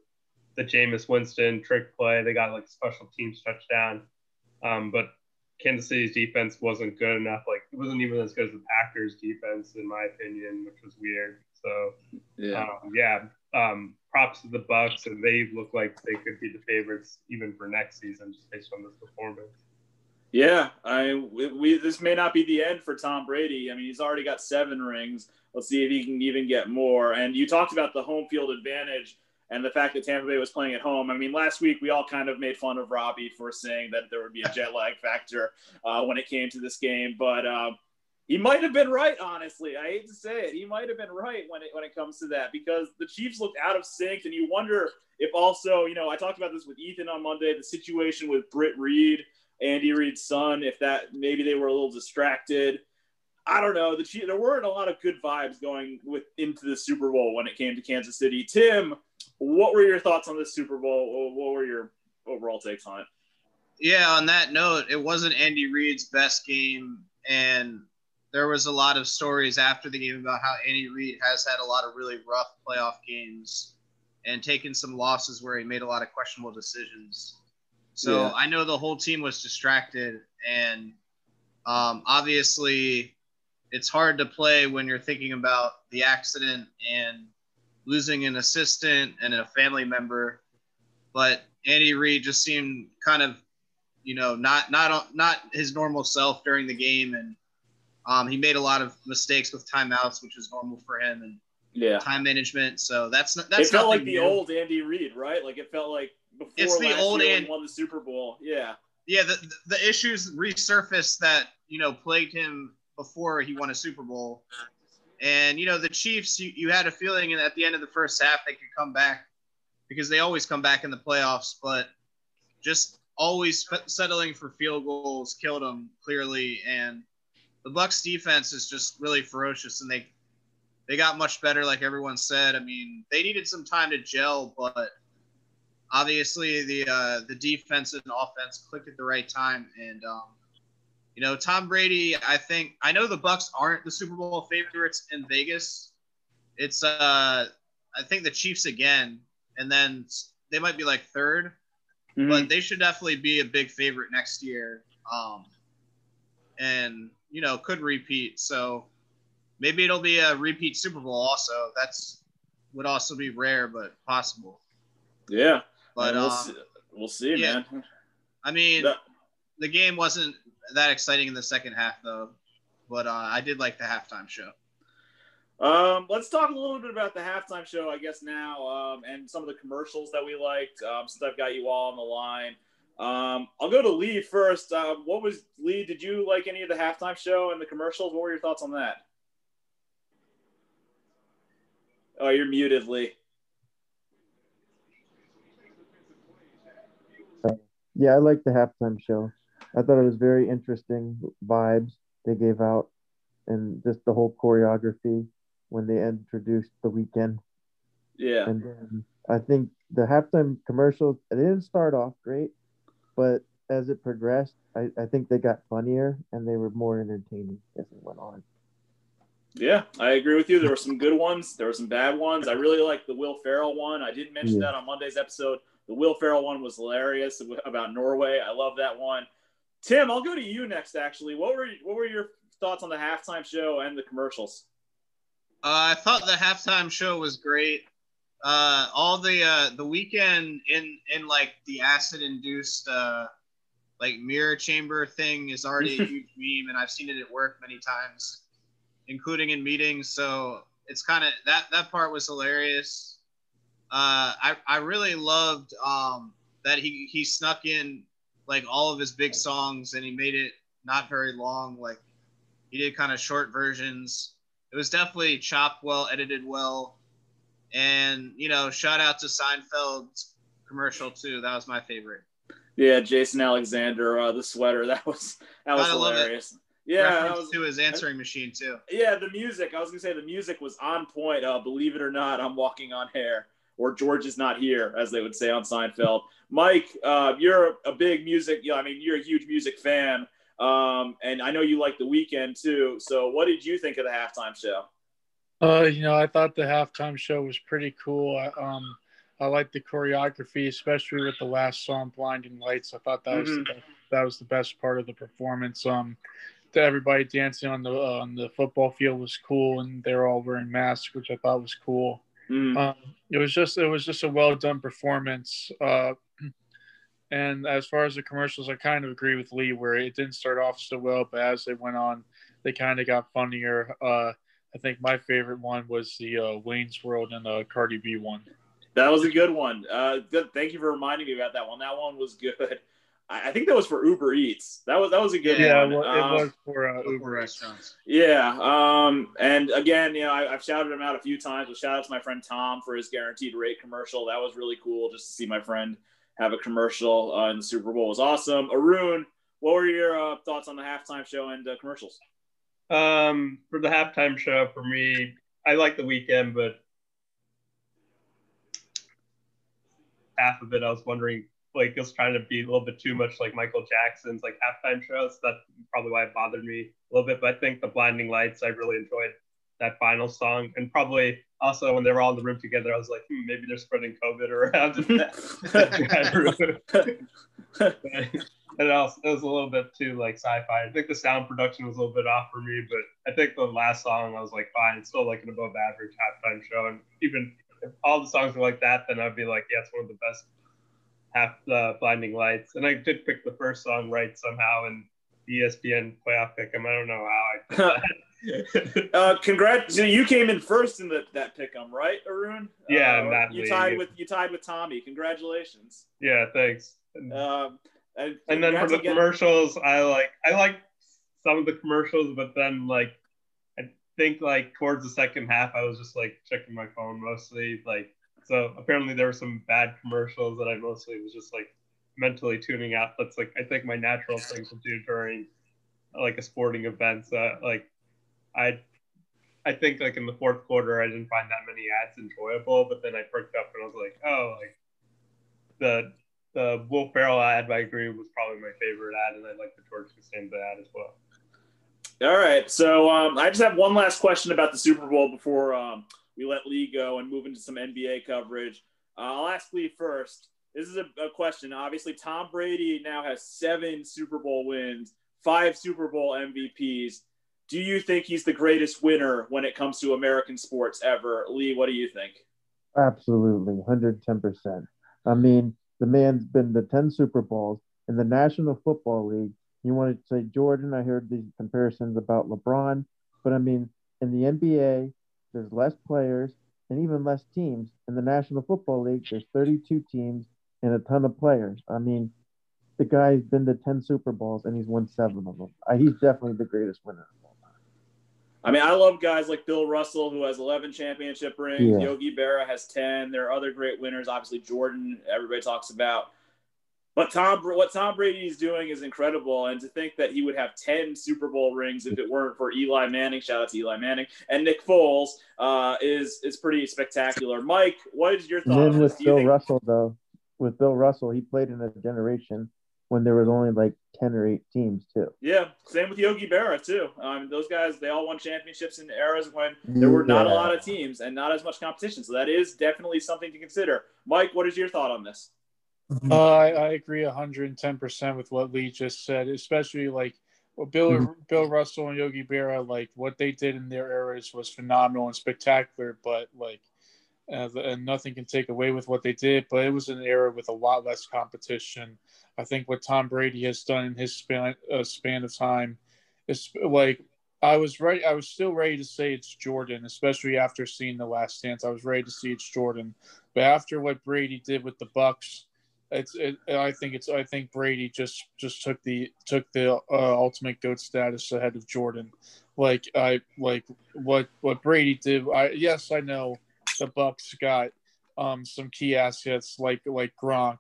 the Jameis Winston trick play. They got like special teams touchdown. Um, but Kansas City's defense wasn't good enough. Like it wasn't even as good as the Packers defense, in my opinion, which was weird. So Yeah. um, yeah, um, props to the Bucs, and they look like they could be the favorites even for next season, just based on this performance. Yeah, I we, we this may not be the end for Tom Brady. I mean, he's already got seven rings. Let's see if he can even get more. And you talked about the home field advantage and the fact that Tampa Bay was playing at home. I mean, last week we all kind of made fun of Robbie for saying that there would be a jet lag factor uh, when it came to this game, but um, he might have been right. Honestly, I hate to say it, he might have been right when it when it comes to that because the Chiefs looked out of sync, and you wonder if also, you know, I talked about this with Ethan on Monday, the situation with Britt Reid. Andy Reid's son, if that maybe they were a little distracted. I don't know. The Chiefs, there weren't a lot of good vibes going with into the Super Bowl when it came to Kansas City. Tim, what were your thoughts on the Super Bowl? What were your overall takes on it? Yeah, on that note, it wasn't Andy Reid's best game, and there was a lot of stories after the game about how Andy Reid has had a lot of really rough playoff games and taken some losses where he made a lot of questionable decisions. So Yeah. I know the whole team was distracted, and um, obviously, it's hard to play when you're thinking about the accident and losing an assistant and a family member. But Andy Reid just seemed kind of, you know, not not not his normal self during the game, and um, he made a lot of mistakes with timeouts, which is normal for him, and Yeah, time management. So that's not that's it felt like the new. old Andy Reid, right? Like it felt like before It's the old year Andy- won the Super Bowl. Yeah, yeah, the, the issues resurfaced that you know plagued him before he won a Super Bowl, and you know the Chiefs. You, you had a feeling at the end of the first half they could come back because they always come back in the playoffs, but just always settling for field goals killed them clearly. And the Bucs defense is just really ferocious, and they they got much better, like everyone said. I mean, they needed some time to gel, but obviously the uh, the defense and offense clicked at the right time. And um, you know, Tom Brady, I think I know the Bucs aren't the Super Bowl favorites in Vegas. It's uh, I think the Chiefs again, and then they might be like third, Mm-hmm. but they should definitely be a big favorite next year. Um, and you know, could repeat. So maybe it'll be a repeat Super Bowl. Also, that's would also be rare, but possible. Yeah, But we'll um, see, we'll see yeah. man. I mean, That- the game wasn't that exciting in the second half, though. But uh, I did like the halftime show. Um, let's talk a little bit about the halftime show, I guess now, um, and some of the commercials that we liked. Um, since I've got you all on the line, um, I'll go to Leigh first. Um, what was Leigh? Did you like any of the halftime show and the commercials? What were your thoughts on that? Oh, you're muted, Leigh. Yeah, I liked the halftime show. I thought it was very interesting vibes they gave out, and just the whole choreography when they introduced the Weeknd. Yeah, And then I think the halftime commercials they didn't start off great, but as it progressed, I, I think they got funnier and they were more entertaining as it went on. yeah, I agree with you. There were some good ones. There were some bad ones. I really liked the Will Ferrell one. I didn't mention Yeah. that on Monday's episode. The Will Ferrell one was hilarious about Norway. I love that one. Tim, I'll go to you next. Actually, what were what were your thoughts on the halftime show and the commercials? Uh, I thought the halftime show was great. Uh, all the uh, the Weeknd in in like the acid induced uh, like mirror chamber thing is already a huge meme, and I've seen it at work many times, including in meetings. So it's kind of that that part was hilarious. Uh, I I really loved um, that he he snuck in like all of his big songs and he made it not very long. Like he did kind of short versions it was definitely chopped well, edited well, and you know, shout out to Seinfeld's commercial too. That was my favorite. Yeah, Jason Alexander, uh, the sweater that was that was Gotta love it. hilarious. Yeah, Reference was, to his answering machine too. yeah. The music. I was gonna say the music was on point. Uh, Believe it or not, I'm walking on hair, or George is not here, as they would say on Seinfeld. Mike, uh, you're a big music. Yeah, I mean, you're a huge music fan. Um, and I know you like the Weeknd too. So, what did you think of the halftime show? Uh, you know, I thought the halftime show was pretty cool. I, um, I liked the choreography, especially with the last song, "Blinding Lights." I thought that was the Mhm. best, that was the best part of the performance. Um, to everybody dancing on the uh, on the football field was cool, and they're all wearing masks, which I thought was cool. Mm, Um, it was just it was just a well done performance. Uh, and as far as the commercials, I kind of agree with Leigh where it didn't start off so well, but as they went on, they kind of got funnier. Uh, I think my favorite one was the uh, Wayne's World and the Cardi B one. that was a good one. Uh, good. Thank you for reminding me about that one. That one was good. I, I think that was for Uber Eats. That was that was a good Yeah, one. well, it Um, was for uh, Uber. Restaurants. Yeah. Um, and again, you know, I, I've shouted him out a few times. But shout out to my friend Tom for his guaranteed rate commercial. That was really cool just to see my friend have a commercial uh, in the Super Bowl. It was awesome. Arun, what were your uh, thoughts on the halftime show and uh, commercials? Um, for the halftime show, for me, I like the Weeknd, but half of it, I was wondering, like, it was trying to be a little bit too much like Michael Jackson's like halftime shows. That's probably why it bothered me a little bit. But I think the Blinding Lights, I really enjoyed that final song, and probably also when they were all in the room together, I was like, hmm, maybe they're spreading COVID around. in that- and also, it was a little bit too like sci-fi. I think the sound production was a little bit off for me, but I think the last song I was like, fine, it's still like an above average halftime show. And even if all the songs were like that, then I'd be like, yeah, it's one of the best half uh, blinding lights. And I did pick the first song right somehow the E ESPN playoff pick 'em. I don't know how I. Uh, congrats! So you came in first in the, that pick'em, right, Arun? Yeah, uh, that you league. tied with you tied with Tommy. Congratulations! yeah, thanks. And, Um, and, and then for the getting- commercials, I like I like some of the commercials, but then like I think like towards the second half, I was just like checking my phone mostly. Like so, apparently there were some bad commercials that I mostly was just like mentally tuning out. That's like I think my natural thing to do during like a sporting event. So like I I think like in the fourth quarter, I didn't find that many ads enjoyable, but then I perked up and I was like, oh, like the the Will Ferrell ad I agree was probably my favorite ad, and I like the George Costanza ad as well. All right. So um, I just have one last question about the Super Bowl before um, we let Leigh go and move into some NBA coverage. Uh, I'll ask Leigh first. This is a, a question. Obviously, Tom Brady now has seven Super Bowl wins, five Super Bowl MVPs. Do you think he's the greatest winner when it comes to American sports ever? Leigh, what do you think? Absolutely, 110%. I mean, the man's been to 10 Super Bowls in the National Football League. You want to say Jordan? I heard these comparisons about LeBron, but I mean, in the NBA, there's less players and even less teams. In the National Football League, there's 32 teams and a ton of players. I mean, the guy's been to 10 Super Bowls and he's won seven of them. Uh, he's definitely the greatest winner. I mean, I love guys like Bill Russell, who has 11 championship rings. Yeah. Yogi Berra has 10. There are other great winners. Obviously, Jordan, everybody talks about. But Tom, what Tom Brady is doing is incredible, and to think that he would have ten Super Bowl rings if it weren't for Eli Manning, shout out to Eli Manning and Nick Foles, uh, is is pretty spectacular. Mike, what is your thought? Then with Bill think- Russell, though, with Bill Russell, he played in a generation when there was only like 10 or 8 teams too. Yeah, same with Yogi Berra too. Um, those guys, they all won championships in eras when there were not yeah. a lot of teams and not as much competition. So that is definitely something to consider. Mike, what is your thought on this? Uh, I, I agree 110% with what Leigh just said, especially like well, Bill mm-hmm. Bill Russell and Yogi Berra, like what they did in their eras was phenomenal and spectacular, but like uh, and nothing can take away with what they did. But it was an era with a lot less competition. I think what Tom Brady has done in his span uh, span of time is like I was ready. I was still ready to say it's Jordan, especially after seeing the Last Dance. I was ready to see it's Jordan, but after what Brady did with the Bucs, it's. It, I think it's. I think Brady just just took the took the uh, ultimate goat status ahead of Jordan. Like I like what what Brady did. I yes, I know the Bucs got um, some key assets like like Gronk,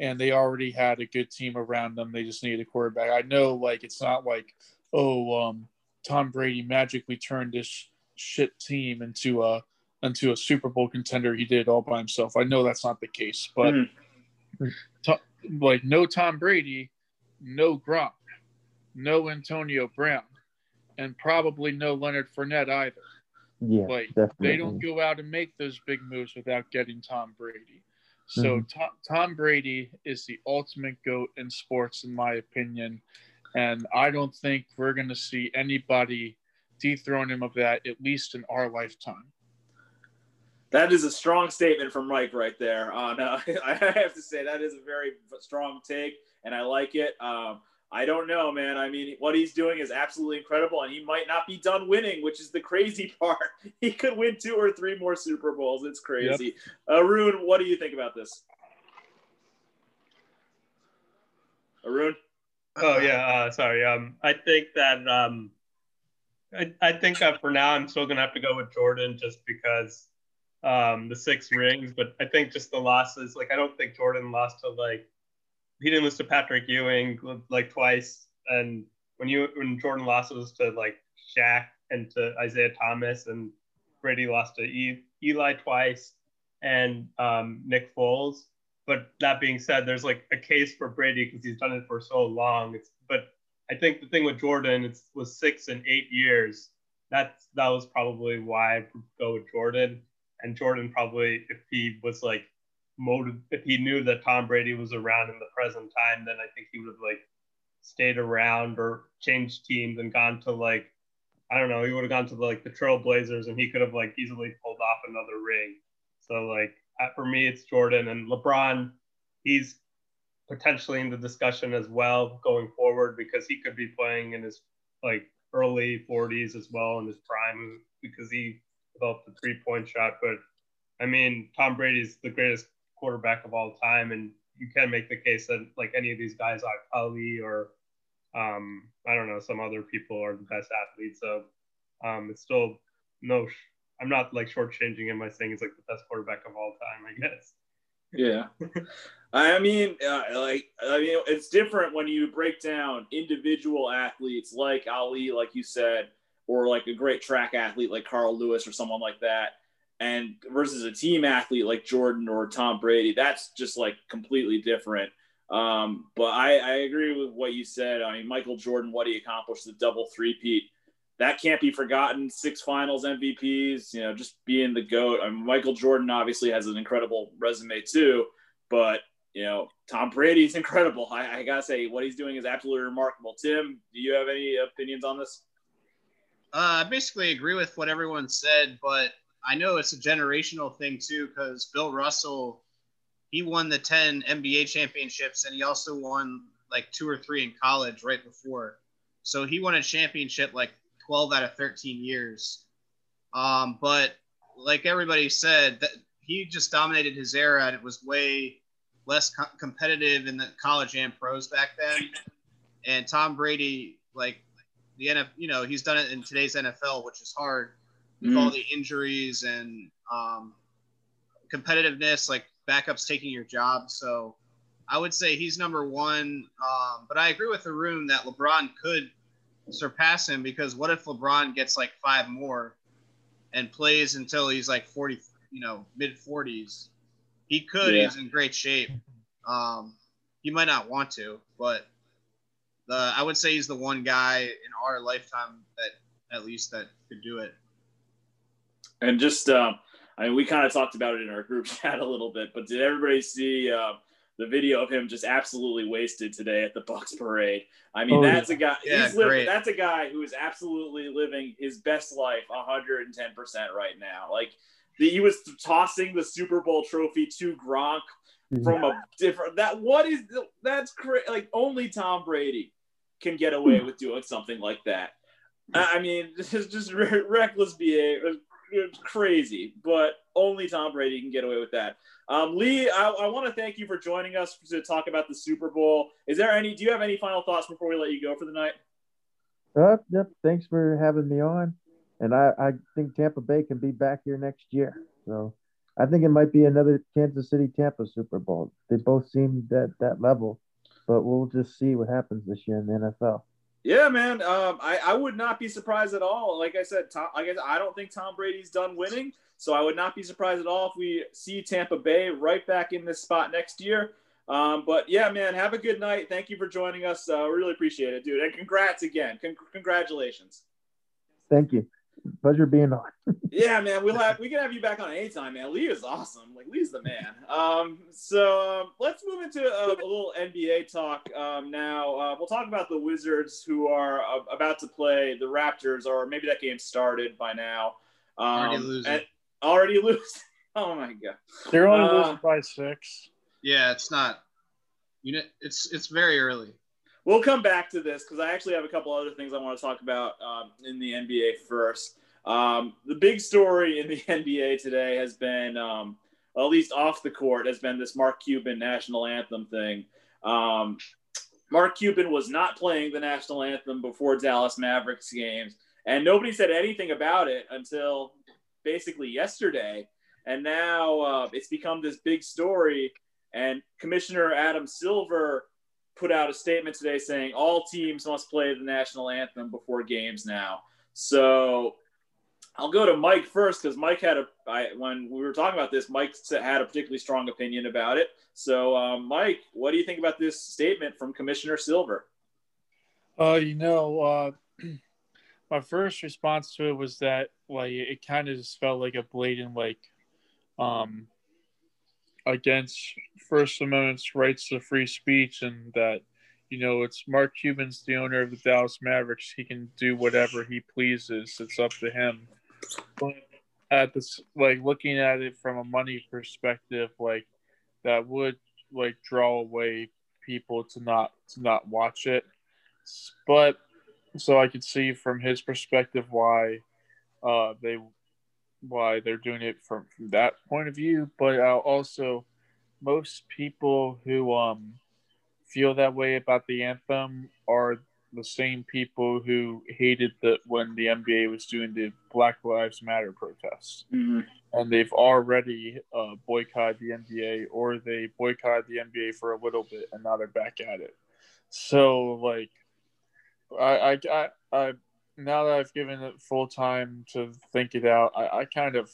and they already had a good team around them. They just needed a quarterback. I know, like it's not like oh, um, Tom Brady magically turned this shit team into a into a Super Bowl contender. He did all by himself. I know that's not the case, but mm. to, like no Tom Brady, no Gronk, no Antonio Brown, and probably no Leonard Fournette either. Yeah, like definitely. they don't go out and make those big moves without getting Tom Brady. So mm-hmm. Tom, Tom Brady is the ultimate goat in sports, in my opinion, and I don't think we're going to see anybody dethrone him of that at least in our lifetime. That is a strong statement from Mike right there. On uh, I have to say that is a very strong take, and I like it. Um, I don't know, man. I mean, what he's doing is absolutely incredible, and he might not be done winning, which is the crazy part. He could win two or three more Super Bowls. It's crazy. Yep. Arun, what do you think about this? Arun? Oh yeah, uh, sorry. Um, I think that um, I, I think for now I'm still gonna have to go with Jordan just because um, the six rings, but I think just the losses. Like I don't think Jordan lost to like he didn't lose to Patrick Ewing like twice, and when you when Jordan lost was to like Shaq and to Isiah Thomas, and Brady lost to e, Eli twice, and um, Nick Foles. But that being said, there's like a case for Brady because he's done it for so long. It's, but I think the thing with Jordan it was six and eight years. That's that was probably why I go with Jordan. And Jordan probably, if he was like motive if he knew that Tom Brady was around in the present time, then I think he would have like stayed around or changed teams and gone to like I don't know, he would have gone to the, like the Trailblazers and he could have like easily pulled off another ring. So like for me, it's Jordan and LeBron. He's potentially in the discussion as well going forward because he could be playing in his like early 40s as well in his prime because he developed the three point shot. But I mean, Tom Brady's the greatest quarterback of all time, and you can make the case that like any of these guys, Ali or um, I don't know, some other people are the best athletes. So um, it's still no. I'm not like shortchanging him by saying he's like the best quarterback of all time. I guess. Yeah, I mean, uh, like I mean, it's different when you break down individual athletes like Ali, like you said, or like a great track athlete like Carl Lewis or someone like that and versus a team athlete like Jordan or Tom Brady, that's just like completely different. Um, but I, I, agree with what you said. I mean, Michael Jordan, what he accomplished, the double three-peat, that can't be forgotten. Six finals MVPs, you know, just being the GOAT. I mean, Michael Jordan obviously has an incredible resume too, but you know, Tom Brady is incredible. I, I, gotta say, what he's doing is absolutely remarkable. Tim, do you have any opinions on this? Uh, I basically agree with what everyone said, but I know it's a generational thing too because Bill Russell, he won the 10 NBA championships and he also won like two or three in college right before. So he won a championship like 12 out of 13 years. Um, but like everybody said, that he just dominated his era and it was way less co- competitive in the college and pros back then. And Tom Brady, like the NFL, you know, he's done it in today's NFL, which is hard with mm. all the injuries and um, competitiveness, like backups taking your job. So I would say he's number one. Um, but I agree with Arun that LeBron could surpass him because what if LeBron gets like five more and plays until he's like 40, you know, mid 40s? He could. Yeah. He's in great shape. Um, he might not want to, but the I would say he's the one guy in our lifetime that at least that could do it. And just, um, I mean, we kind of talked about it in our group chat a little bit, but did everybody see uh, the video of him just absolutely wasted today at the Bucs parade? I mean, oh, that's a guy. Yeah, he's living, that's a guy who is absolutely living his best life 110 percent right now. Like the, he was tossing the Super Bowl trophy to Gronk from a different. That what is that's crazy. Like only Tom Brady can get away with doing something like that. I mean, this is just reckless behavior it's crazy, but only Tom Brady can get away with that. Um, Leigh, I, I want to thank you for joining us to talk about the Super Bowl. Is there any? Do you have any final thoughts before we let you go for the night? Uh, yep. Thanks for having me on, and I, I think Tampa Bay can be back here next year. So I think it might be another Kansas City Tampa Super Bowl. They both seem that that level, but we'll just see what happens this year in the NFL. Yeah, man. Um, I, I would not be surprised at all. Like I said, Tom, I guess I don't think Tom Brady's done winning, so I would not be surprised at all if we see Tampa Bay right back in this spot next year. Um, but yeah, man, have a good night. Thank you for joining us. Uh, really appreciate it, dude. And congrats again. Con- congratulations. Thank you pleasure being on. yeah, man, we'll have we can have you back on anytime, man. Leigh is awesome. Like Leigh's the man. Um, so um, let's move into a, a little NBA talk um, now. Uh, we'll talk about the Wizards who are uh, about to play the Raptors, or maybe that game started by now. Um, already losing. Already losing. Oh my god. They're only uh, losing by six. Yeah, it's not. You know, it's it's very early we'll come back to this because I actually have a couple other things I want to talk about um, in the NBA first. Um, the big story in the NBA today has been, um, at least off the court, has been this Mark Cuban national anthem thing. Um, Mark Cuban was not playing the national anthem before Dallas Mavericks games, and nobody said anything about it until basically yesterday. And now uh, it's become this big story. And Commissioner Adam Silver put out a statement today saying all teams must play the national anthem before games now. So I'll go to Mike first because Mike had a I, when we were talking about this, Mike had a particularly strong opinion about it. So, um, Mike, what do you think about this statement from Commissioner Silver? Uh, you know, uh, my first response to it was that like it kind of just felt like a blatant like um against First Amendment's rights to free speech, and that you know it's Mark Cuban's the owner of the Dallas Mavericks. He can do whatever he pleases. It's up to him. But at this, like looking at it from a money perspective, like that would like draw away people to not to not watch it. But so I could see from his perspective why uh, they why they're doing it from, from that point of view. But uh, also, most people who um, feel that way about the anthem are the same people who hated that when the NBA was doing the Black Lives Matter protests. Mm-hmm. And they've already uh, boycotted the NBA, or they boycotted the NBA for a little bit, and now they're back at it. So, like, I, I, I, I now that I've given it full time to think it out, I, I kind of,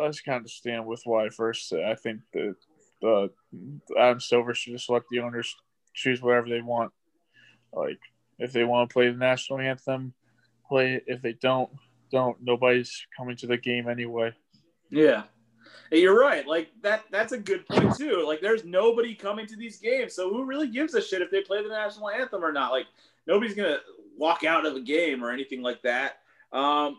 I just kind of stand with what I first said. I think that the Adam Silver should just let the owners choose whatever they want. Like if they want to play the national anthem, play it. If they don't, don't. Nobody's coming to the game anyway. Yeah. You're right. Like that. That's a good point too. Like there's nobody coming to these games, so who really gives a shit if they play the national anthem or not? Like nobody's gonna walk out of a game or anything like that. Um,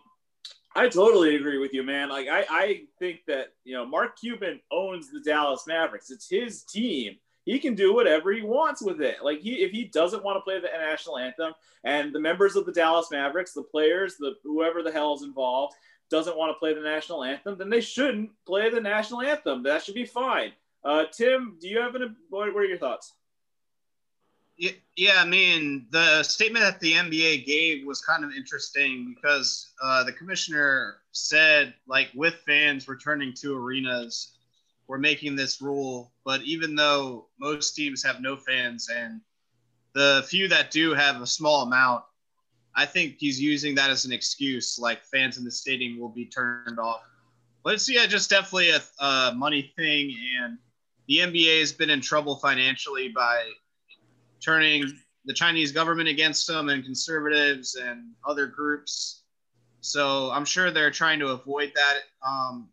I totally agree with you, man. Like I, I think that you know Mark Cuban owns the Dallas Mavericks. It's his team. He can do whatever he wants with it. Like he, if he doesn't want to play the national anthem, and the members of the Dallas Mavericks, the players, the whoever the hell is involved, doesn't want to play the national anthem, then they shouldn't play the national anthem. That should be fine. Uh, Tim, do you have any? What are your thoughts? Yeah, I mean, the statement that the NBA gave was kind of interesting because uh, the commissioner said, like, with fans returning to arenas, we're making this rule. But even though most teams have no fans and the few that do have a small amount, I think he's using that as an excuse. Like, fans in the stadium will be turned off. But it's, yeah, just definitely a, a money thing. And the NBA has been in trouble financially by turning the Chinese government against them and conservatives and other groups. So I'm sure they're trying to avoid that um,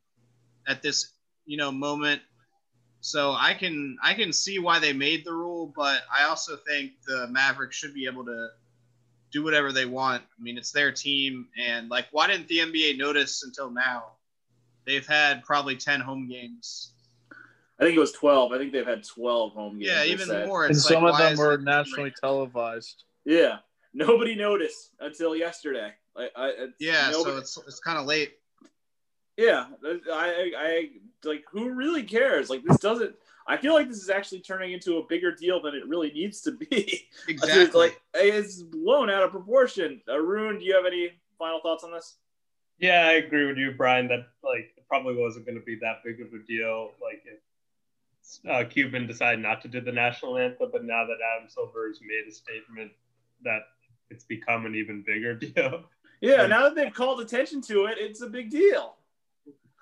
at this you know moment. So I can I can see why they made the rule, but I also think the Mavericks should be able to do whatever they want. I mean, it's their team, and like, why didn't the NBA notice until now? They've had probably ten home games I think it was 12. I think they've had 12 home games. Yeah, even said. more. and It's some of them were nationally great? televised. Yeah, nobody noticed until yesterday. I, I, it's- Yeah, nobody, so it's it's kind of late. yeah. I, I, I like who really cares? Like this doesn't. I feel like this is actually turning into a bigger deal than it really needs to be. Exactly. It's like it's blown out of proportion. Arun, do you have any final thoughts on this? Yeah, I agree with you, Brian. That like it probably wasn't going to be that big of a deal. Like if uh, Cuban decided not to do the national anthem, but now that Adam Silver has made a statement, that it's become an even bigger deal. Yeah, now that they've called attention to it, it's a big deal.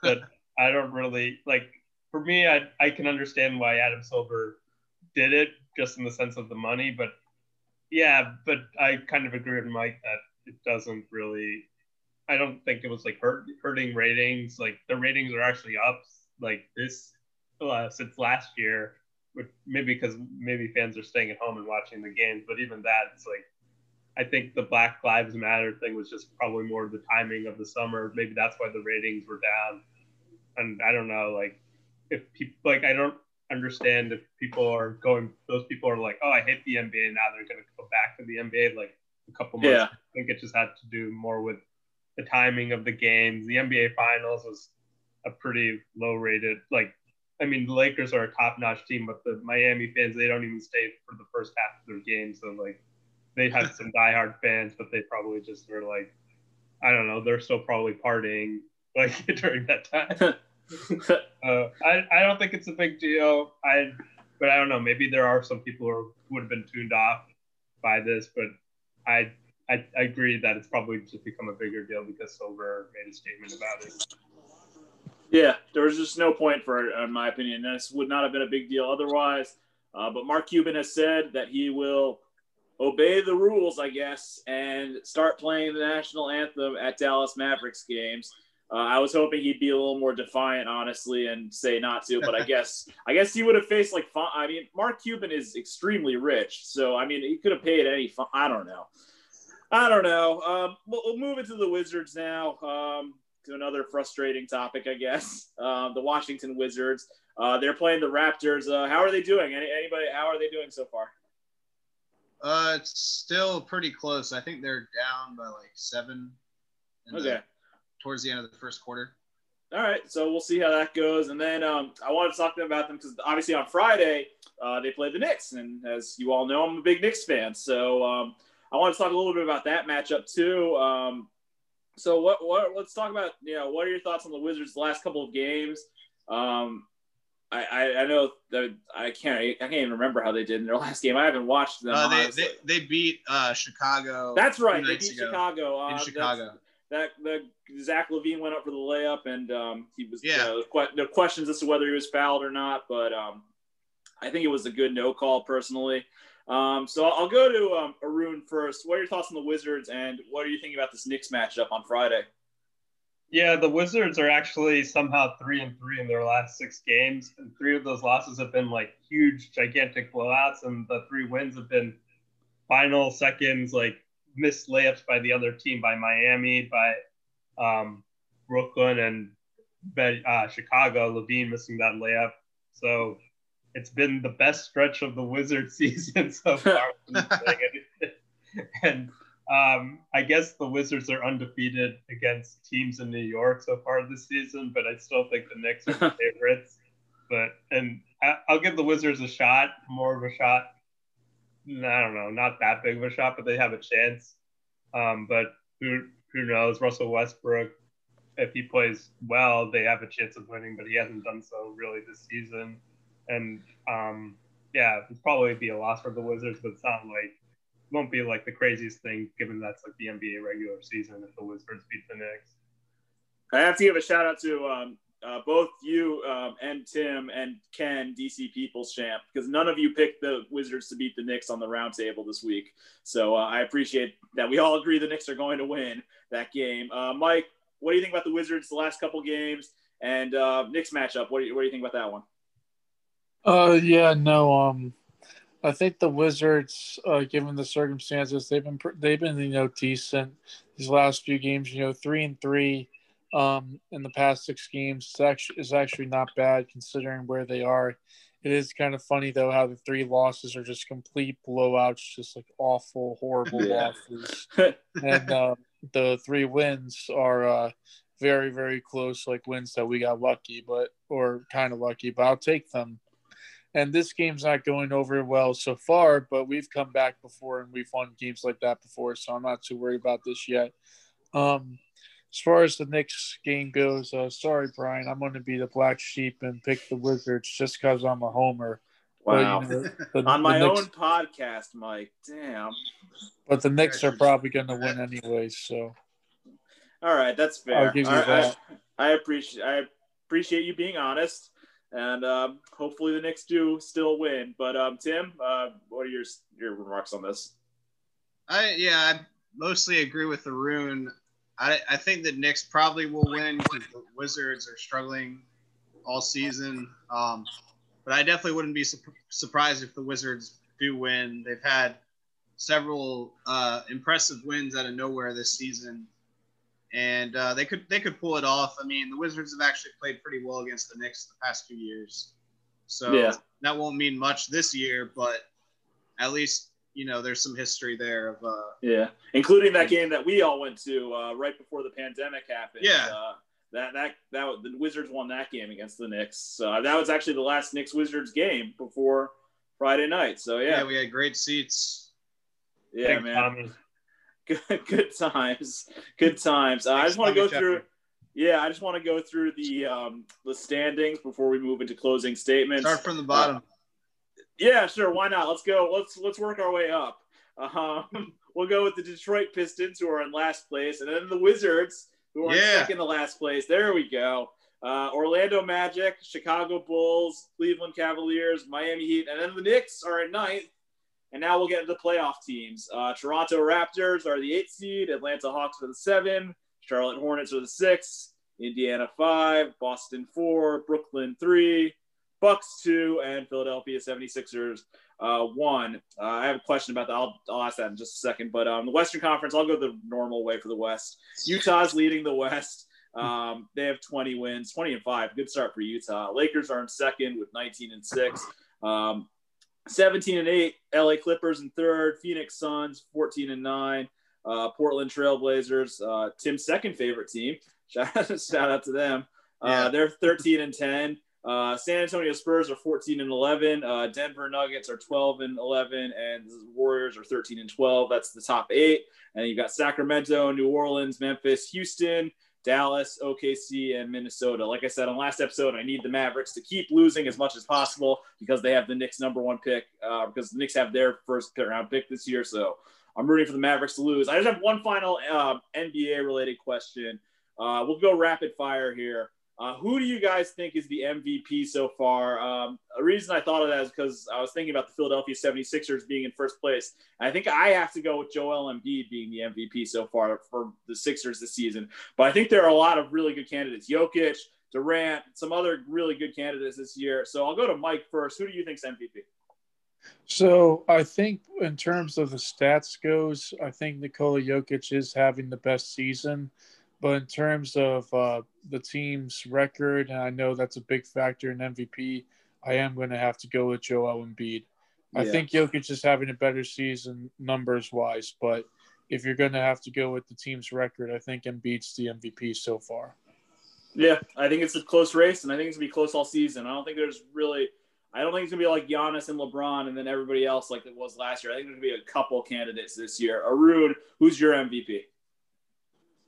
but I don't really like. For me, I I can understand why Adam Silver did it, just in the sense of the money. But yeah, but I kind of agree with Mike that it doesn't really. I don't think it was like hurt, hurting ratings. Like the ratings are actually up like this uh, since last year. But maybe because maybe fans are staying at home and watching the games. But even that, it's like I think the Black Lives Matter thing was just probably more the timing of the summer. Maybe that's why the ratings were down. And I don't know, like if people like I don't understand if people are going. Those people are like, oh, I hate the NBA. Now they're going to go back to the NBA like a couple months. Yeah. I think it just had to do more with the timing of the games. The NBA Finals was a pretty low rated. Like, I mean, the Lakers are a top notch team, but the Miami fans they don't even stay for the first half of their game. So like, they had some diehard fans, but they probably just were like, I don't know, they're still probably partying like during that time. Uh, I, I don't think it's a big deal. I, but I don't know. Maybe there are some people who, who would have been tuned off by this, but I, I, I agree that it's probably just become a bigger deal because Silver made a statement about it. Yeah, there was just no point for it, in my opinion. This would not have been a big deal otherwise. Uh, but Mark Cuban has said that he will obey the rules, I guess, and start playing the national anthem at Dallas Mavericks games. Uh, I was hoping he'd be a little more defiant, honestly, and say not to. But I guess I guess he would have faced like I mean, Mark Cuban is extremely rich, so I mean, he could have paid any. I don't know. I don't know. Um, we'll, we'll move into the Wizards now. Um, to another frustrating topic, I guess. Um, the Washington Wizards. Uh, they're playing the Raptors. Uh, how are they doing? Any, anybody? How are they doing so far? Uh, it's still pretty close. I think they're down by like seven. in the- Okay. towards the end of the first quarter. All right, so we'll see how that goes. And then um, I wanted to talk to them about them because obviously on Friday uh, they played the Knicks, and as you all know, I'm a big Knicks fan. So um, I wanted to talk a little bit about that matchup too. Um, so what? What? Let's talk about you know what are your thoughts on the Wizards' last couple of games? Um, I, I, I know that I can't I can't even remember how they did in their last game. I haven't watched them. Uh, they, they they beat uh, Chicago. That's right. They beat ago Chicago. Uh, in Chicago. that the Zach LaVine went up for the layup, and um, he was Yeah. you know, que- no questions as to whether he was fouled or not, but um, I think it was a good no call personally. Um, so I'll go to um, Arun first. What are your thoughts on the Wizards, and what are you thinking about this Knicks matchup on Friday? Yeah, the Wizards are actually somehow three and three in their last six games, and three of those losses have been like huge, gigantic blowouts, and the three wins have been final seconds, like missed layups by the other team, by Miami, by um, Brooklyn, and uh, Chicago. LaVine missing that layup, so it's been the best stretch of the Wizard season so far. and um, I guess the Wizards are undefeated against teams in New York so far this season, but I still think the Knicks are the favorites. But and I'll give the Wizards a shot, more of a shot. I don't know, not that big of a shot, but they have a chance. Um, but who who knows? Russell Westbrook, if he plays well, they have a chance of winning, but he hasn't done so really this season. And um, yeah, it'd probably be a loss for the Wizards, but it's not like won't be like the craziest thing given that's like the NBA regular season if the Wizards beat the Knicks. I have to give a shout out to um, uh, both you um, and Tim and Ken, DC People's Champ, because none of you picked the Wizards to beat the Knicks on the roundtable this week. So uh, I appreciate that we all agree the Knicks are going to win that game. Uh, Mike, what do you think about the Wizards the last couple games and uh, Knicks matchup? What do you, what do you think about that one? Uh, yeah, no, um, I think the Wizards, uh, given the circumstances, they've been they've been you know decent these last few games. You know, three and three um, in the past six games is actually is actually not bad considering where they are. It is kind of funny though how the three losses are just complete blowouts, just like awful, horrible yeah. losses, and uh, the three wins are uh, very, very close, like wins that we got lucky, but or kind of lucky. But I'll take them and this game's not going over well so far, but we've come back before and we've won games like that before, so I'm not too worried about this yet. Um, as far as the Knicks game goes, uh, sorry, Brian, I'm going to be the black sheep and pick the Wizards just because I'm a homer. Wow. But, you know, the, On my Knicks, own podcast, Mike. Damn. But the Knicks are probably going to win anyway, so. All right, that's fair. I'll give you I, that. I, I appreciate I appreciate you being honest and um, hopefully the Knicks do still win. But um, Tim, uh, what are your your remarks on this? I yeah, I mostly agree with Arun. I, I think the Knicks probably will win because the Wizards are struggling all season. Um, but I definitely wouldn't be su- surprised if the Wizards do win. They've had several uh, impressive wins out of nowhere this season and uh, they could they could pull it off. I mean, the Wizards have actually played pretty well against the Knicks the past few years, so yeah. that won't mean much this year, but at least you know there's some history there of uh, yeah, including that game that we all went to uh, right before the pandemic happened. Yeah. Uh, that, that that the Wizards won that game against the Knicks. So that was actually the last Knicks Wizards game before Friday night. So yeah, yeah we had great seats. Yeah, man. Good, good times. Good times. Uh, I just want to go through. Yeah, I just want to go through the um, the standings before we move into closing statements. Start from the bottom. Uh, yeah, sure. Why not? Let's go. Let's let's work our way up. Um, we'll go with the Detroit Pistons, who are in last place, and then the Wizards, who are yeah. second to last place. There we go. Uh, Orlando Magic, Chicago Bulls, Cleveland Cavaliers, Miami Heat, and then the Knicks are at ninth and now we'll get into the playoff teams. Uh, Toronto Raptors are the eight seed, Atlanta Hawks are the seven, Charlotte Hornets are the six, Indiana five, Boston four, Brooklyn three, Bucks two, and Philadelphia 76ers uh, one. Uh, I have a question about that. I'll, I'll ask that in just a second. But um, the Western Conference, I'll go the normal way for the West. Utah's leading the West. Um, they have 20 wins, 20 and five. Good start for Utah. Lakers are in second with 19 and six. Um, 17 and 8 LA Clippers in third, Phoenix Suns 14 and 9, uh, Portland Trailblazers, uh, Tim's second favorite team. Shout out, shout out to them. Uh, yeah. they're 13 and 10. Uh, San Antonio Spurs are 14 and 11. Uh, Denver Nuggets are 12 and 11, and the Warriors are 13 and 12. That's the top eight. And you've got Sacramento, New Orleans, Memphis, Houston, Dallas, OKC, and Minnesota. Like I said on last episode, I need the Mavericks to keep losing as much as possible because they have the Knicks' number one pick, uh, because the Knicks have their first round pick this year. So I'm rooting for the Mavericks to lose. I just have one final uh, NBA related question. Uh, we'll go rapid fire here. Uh, who do you guys think is the MVP so far? Um, a reason I thought of that is because I was thinking about the Philadelphia 76ers being in first place. I think I have to go with Joel Embiid being the MVP so far for the Sixers this season. But I think there are a lot of really good candidates. Jokic, Durant, some other really good candidates this year. So I'll go to Mike first. Who do you think's MVP? So I think in terms of the stats goes, I think Nikola Jokic is having the best season. But in terms of uh, the team's record, and I know that's a big factor in MVP, I am going to have to go with Joel Embiid. Yeah. I think Jokic is having a better season numbers wise, but if you're going to have to go with the team's record, I think Embiid's the MVP so far. Yeah, I think it's a close race, and I think it's gonna be close all season. I don't think there's really, I don't think it's gonna be like Giannis and LeBron, and then everybody else like it was last year. I think there's gonna be a couple candidates this year. Arun, who's your MVP?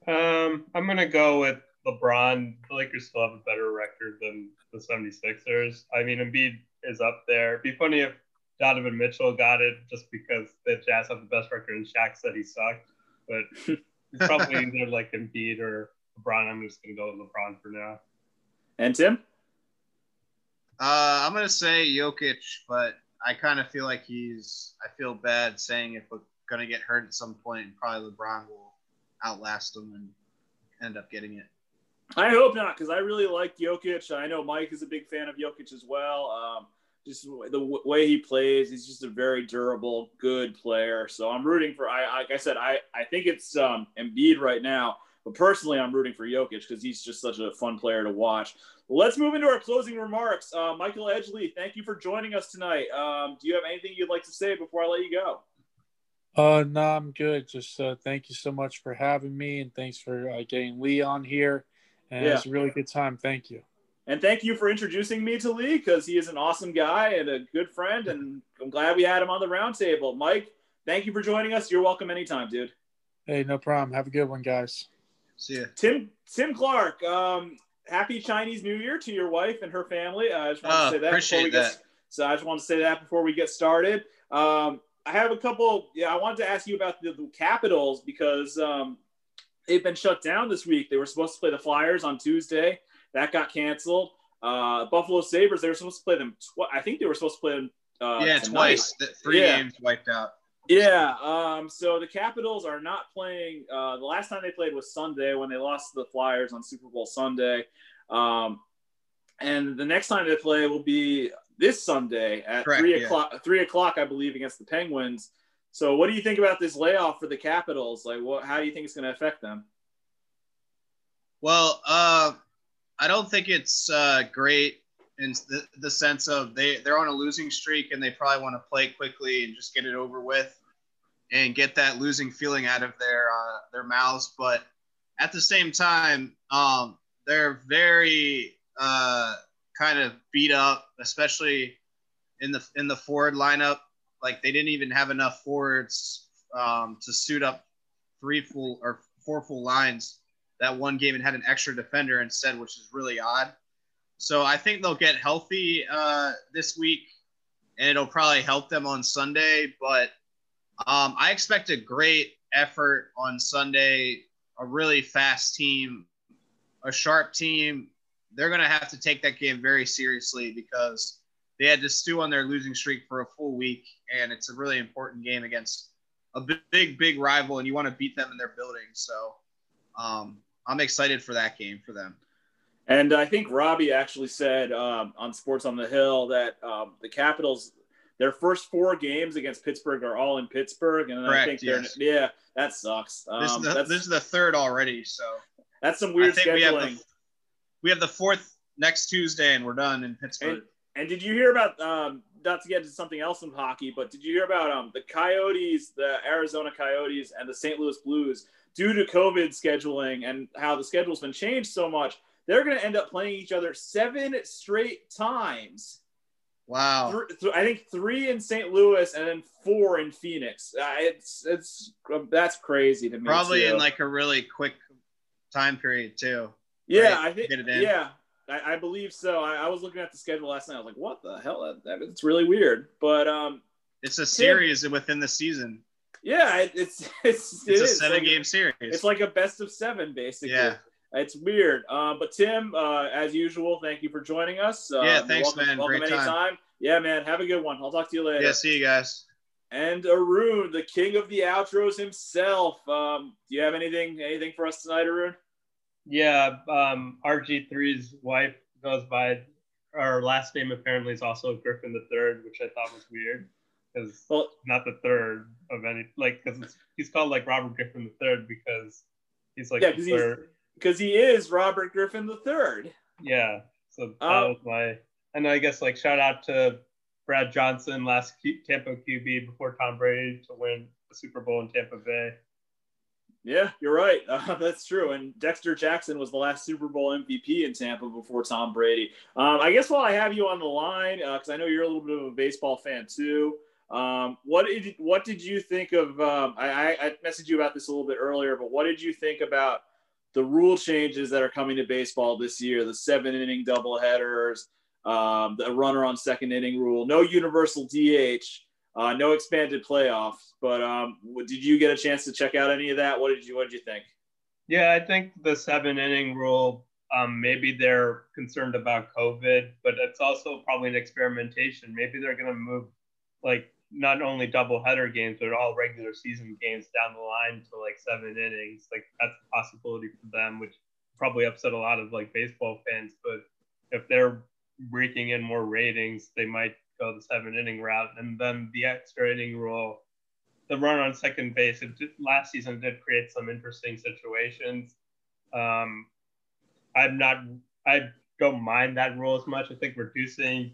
Um, I'm gonna go with LeBron. The Lakers still have a better record than the 76ers. I mean, Embiid is up there. It'd be funny if Donovan Mitchell got it just because the Jazz have the best record and Shaq said he sucked. But it's probably either like Embiid or LeBron. I'm just gonna go with LeBron for now. And Tim? Uh, I'm gonna say Jokic, but I kind of feel like he's. I feel bad saying if we're gonna get hurt at some point, probably LeBron will outlast them and end up getting it. I hope not, because I really like Jokic. I know Mike is a big fan of Jokic as well. Um, just the w- way he plays, he's just a very durable, good player. So I'm rooting for. I like I said, I I think it's um, Embiid right now, but personally, I'm rooting for Jokic because he's just such a fun player to watch. Let's move into our closing remarks. Uh, Michael Edgley, thank you for joining us tonight. Um, do you have anything you'd like to say before I let you go? Uh, no, I'm good. Just uh, thank you so much for having me, and thanks for uh, getting Leigh on here. And yeah. it's a really good time. Thank you. And thank you for introducing me to Leigh because he is an awesome guy and a good friend, and I'm glad we had him on the roundtable. Mike, thank you for joining us. You're welcome anytime, dude. Hey, no problem. Have a good one, guys. See ya. Tim Tim Clarke. Um, happy Chinese New Year to your wife and her family. Uh, I just want to oh, say that before we that. get. So I just want to say that before we get started. Um, I have a couple. Yeah, I wanted to ask you about the, the Capitals because um, they've been shut down this week. They were supposed to play the Flyers on Tuesday. That got canceled. Uh, Buffalo Sabres. They were supposed to play them. Tw- I think they were supposed to play them. Uh, yeah, tonight. twice. The three yeah. games wiped out. Yeah. Um, so the Capitals are not playing. Uh, the last time they played was Sunday when they lost to the Flyers on Super Bowl Sunday. Um, and the next time they play will be this Sunday at Correct, three o'clock. Yeah. Three o'clock, I believe, against the Penguins. So, what do you think about this layoff for the Capitals? Like, what? How do you think it's going to affect them? Well, uh, I don't think it's uh, great in the, the sense of they they're on a losing streak and they probably want to play quickly and just get it over with and get that losing feeling out of their uh, their mouths. But at the same time, um, they're very uh, kind of beat up, especially in the in the forward lineup. Like they didn't even have enough forwards um, to suit up three full or four full lines. That one game and had an extra defender instead, which is really odd. So I think they'll get healthy uh, this week, and it'll probably help them on Sunday. But um, I expect a great effort on Sunday. A really fast team, a sharp team, they're going to have to take that game very seriously because they had to stew on their losing streak for a full week, and it's a really important game against a big, big rival, and you want to beat them in their building. So um, I'm excited for that game for them. And I think Robbie actually said um, on Sports on the Hill that um, the Capitals, their first four games against Pittsburgh are all in Pittsburgh, and Correct, I think they're yes. yeah, that sucks. this, is um, the, this is the third already, so that's some weird scheduling we have the fourth next Tuesday, and we're done in Pittsburgh. And, and did you hear about? Um, not to get into something else in hockey, but did you hear about um, the Coyotes, the Arizona Coyotes, and the St. Louis Blues? Due to COVID scheduling and how the schedule's been changed so much, they're going to end up playing each other seven straight times. Wow. Th- th- I think three in St. Louis and then four in Phoenix. Uh, it's it's that's crazy to me. Probably too. in like a really quick time period too. Yeah, right? I think. Yeah, I, I, believe so. I, I, was looking at the schedule last night. I was like, "What the hell? That, that it's really weird." But um, it's a series Tim, within the season. Yeah, it, it's it's it's a seven like, game series. It's like a best of seven, basically. Yeah. It's weird. Um, but Tim, uh, as usual, thank you for joining us. Uh, Yeah, thanks, welcome, man. Welcome Great time. anytime. Yeah, man. Have a good one. I'll talk to you later. Yeah, see you guys. And Arun, the king of the outros himself. Um, do you have anything anything for us tonight, Arun? Yeah, um, RG3's wife goes by, her last name apparently is also Griffin the Third, which I thought was weird because Well, not the third of any like because he's called like Robert Griffin the Third because he's like Yeah, the 'cause he's- because he is Robert Griffin the Third. Yeah, so that Oh. was my and I guess like shout out to Brad Johnson, last Q- Tampa QB before Tom Brady to win the Super Bowl in Tampa Bay. Yeah, you're right. Uh, that's true. And Dexter Jackson was the last Super Bowl MVP in Tampa before Tom Brady. Um, I guess while I have you on the line, because I know you're a little bit of a baseball fan too. Um, what did what did you think of? Um, I, I, messaged you about this a little bit earlier, but what did you think about the rule changes that are coming to baseball this year? The seven inning doubleheaders, um, the runner on second inning rule, no universal DH. Uh, no expanded playoffs, but um, did you get a chance to check out any of that? What did you What did you think? Yeah, I think the seven inning rule, um, maybe they're concerned about COVID, but it's also probably an experimentation. Maybe they're going to move like not only double header games, but all regular season games down the line to like seven innings. Like that's a possibility for them, which probably upset a lot of like baseball fans. But if they're breaking in more ratings, they might go the seven inning route. And then the extra inning rule, the run on second base, it did, last season did create some interesting situations. Um, I'm not, I don't mind that rule as much. I think reducing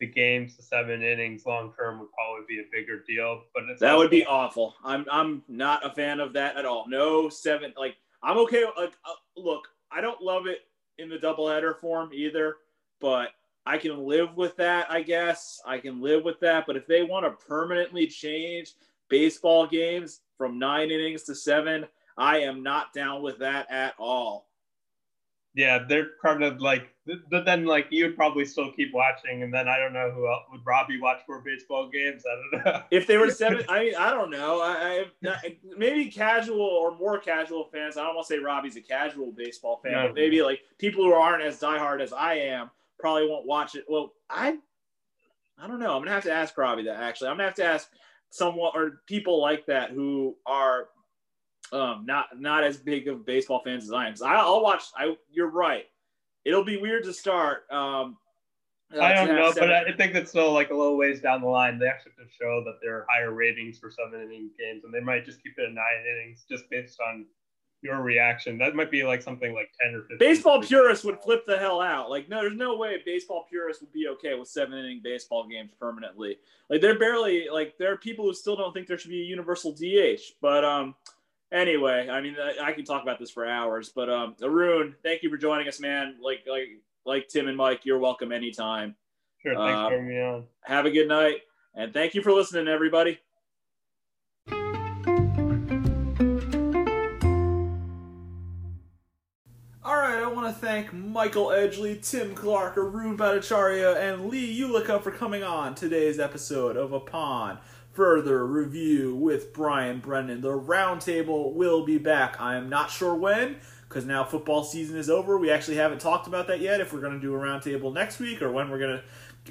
the games to seven innings long term would probably be a bigger deal. But it's That would be awful. I'm I'm not a fan of that at all. No seven. Like I'm okay. Like uh, look, I don't love it in the doubleheader form either, but I can live with that. I guess I can live with that. But if they want to permanently change baseball games from nine innings to seven, I am not down with that at all. yeah, they're kind of like, but then like you'd probably still keep watching, and then I don't know who else would Robbie watch more baseball games. I don't know. If they were seven, I mean, I don't know. I, I maybe casual or more casual fans. I don't want to say Robbie's a casual baseball fan, No. but maybe like people who aren't as diehard as I am probably won't watch it. Well, I, I don't know. I'm gonna have to ask Robbie that. Actually, I'm gonna have to ask someone or people like that who are um, not not as big of baseball fans as I am. 'Cause I, I'll watch. I, you're right. It'll be weird to start. Um, uh, I don't know, seven- but I think that's still like a little ways down the line. They actually have to show that there are higher ratings for seven inning games, and they might just keep it at nine innings just based on your reaction. That might be like something like ten or fifteen. baseball purists would flip the hell out. Like, no, there's no way baseball purists would be okay with seven inning baseball games permanently. Like, they're barely like there are people who still don't think there should be a universal DH. But um, anyway, I mean, I, I can talk about this for hours. But um, Arun, thank you for joining us, man. Like like like Tim and Mike, you're welcome anytime. Sure, thanks for having me on. Have a good night, and thank you for listening, everybody. To thank Michael Edgley, Tim Clarke, Arun Bhattacharya, and Leigh Ulica for coming on today's episode of Upon Further Review with Brian Brennan. The roundtable will be back. I am not sure when, because now football season is over. We actually haven't talked about that yet. If we're going to do a roundtable next week, or when we're going to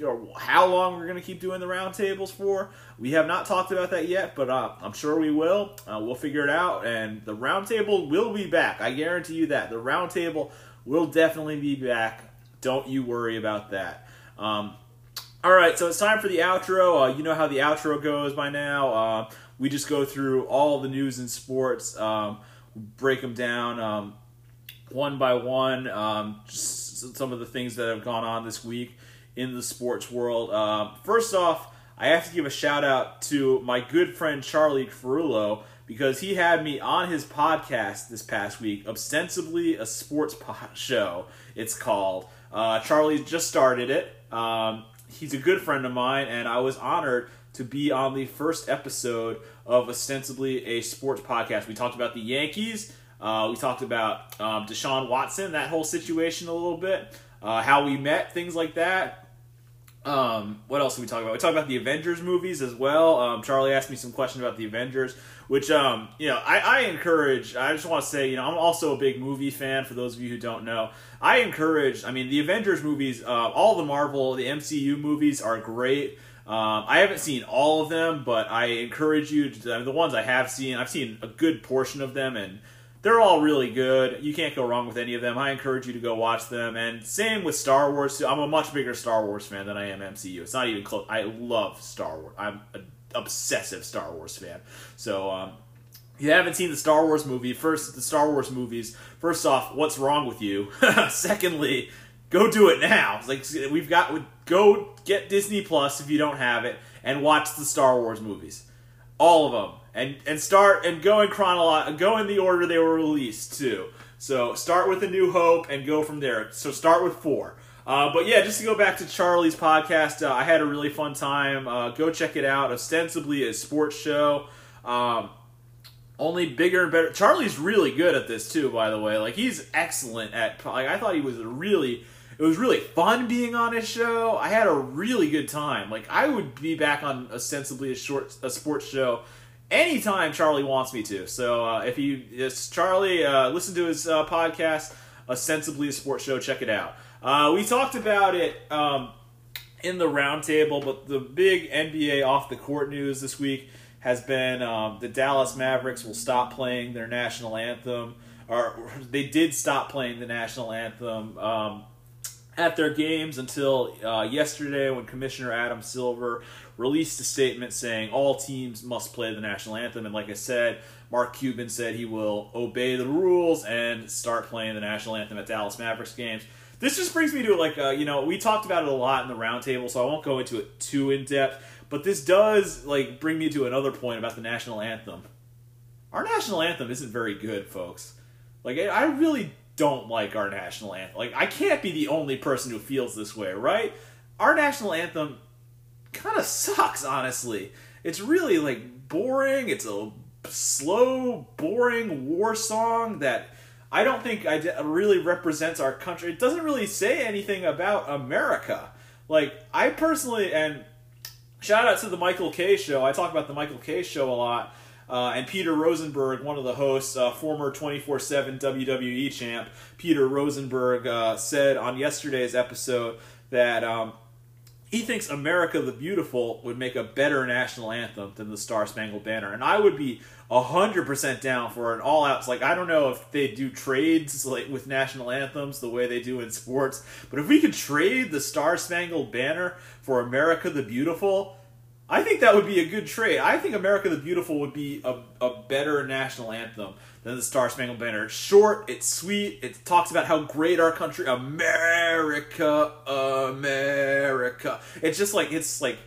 or how long we're going to keep doing the roundtables for. We have not talked about that yet, but uh, I'm sure we will. Uh, we'll figure it out, and the roundtable will be back. I guarantee you that. The roundtable will definitely be back. Don't you worry about that. Um, all right, so it's time for the outro. Uh, you know how the outro goes by now. Uh, we just go through all the news and sports, um, break them down um, one by one, um, just some of the things that have gone on this week in the sports world. Um, first off, I have to give a shout out to my good friend Charlie Ferrulo because he had me on his podcast this past week, ostensibly a sports po- show. It's called. Uh, Charlie just started it. Um, he's a good friend of mine, and I was honored to be on the first episode of ostensibly a sports podcast. We talked about the Yankees. Uh, we talked about um, Deshaun Watson, that whole situation a little bit, uh, how we met, things like that. Um, what else did we talk about? We talked about the Avengers movies as well. Um, Charlie asked me some questions about the Avengers, which um, you know I, I encourage. I just want to say, you know, I'm also a big movie fan. For those of you who don't know, I encourage. I mean, the Avengers movies, uh, all the Marvel, the MCU movies are great. Um, I haven't seen all of them, but I encourage you to. I mean, the ones I have seen, I've seen a good portion of them, and they're all really good. You can't go wrong with any of them. I encourage you to go watch them. And same with Star Wars. I'm a much bigger Star Wars fan than I am MCU. It's not even close. I love Star Wars. I'm an obsessive Star Wars fan. So, um, if you haven't seen the Star Wars movie, first the Star Wars movies. First off, what's wrong with you? Secondly, go do it now. Like we've got go get Disney Plus if you don't have it and watch the Star Wars movies. All of them and and start and go in chronolo- go in the order they were released too. So start with a New Hope and go from there. So start with four. Uh, but yeah, just to go back to Charlie's podcast, uh, I had a really fun time. Uh, go check it out. Ostensibly a sports show. Um, only bigger and better. Charlie's really good at this too, by the way. Like he's excellent at. Like I thought he was really. It was really fun being on his show. I had a really good time. Like I would be back on ostensibly a short a sports show anytime Charlie wants me to. So uh, if you, it's Charlie, uh, listen to his uh, podcast, Ostensibly a Sports Show. Check it out. Uh, we talked about it um, in the roundtable, but the big NBA off the court news this week has been um, the Dallas Mavericks will stop playing their national anthem, or they did stop playing the national anthem. Um, at their games until uh, yesterday when Commissioner Adam Silver released a statement saying all teams must play the national anthem. And like I said, Mark Cuban said he will obey the rules and start playing the national anthem at Dallas Mavericks games. This just brings me to like, uh, you know, we talked about it a lot in the roundtable, so I won't go into it too in depth. But this does like bring me to another point about the national anthem. Our national anthem isn't very good, folks. Like, I really don't like our national anthem. Like, I can't be the only person who feels this way, right? Our national anthem kind of sucks, honestly. It's really like boring. It's a slow, boring war song that I don't think really represents our country. It doesn't really say anything about America. Like I personally, and shout out to the Michael Kay show. I talk about the Michael Kay show a lot. Uh, and Peter Rosenberg, one of the hosts, uh, former 24 7 WWE champ, Peter Rosenberg, uh, said on yesterday's episode that um, he thinks America the Beautiful would make a better national anthem than the Star Spangled Banner. And I would be 100% down for an all out. Like, I don't know if they do trades like with national anthems the way they do in sports, but if we could trade the Star Spangled Banner for America the Beautiful, I think that would be a good trade. I think America the Beautiful would be a, a better national anthem than the Star Spangled Banner. It's short, it's sweet, it talks about how great our country, America, America. It's just like it's like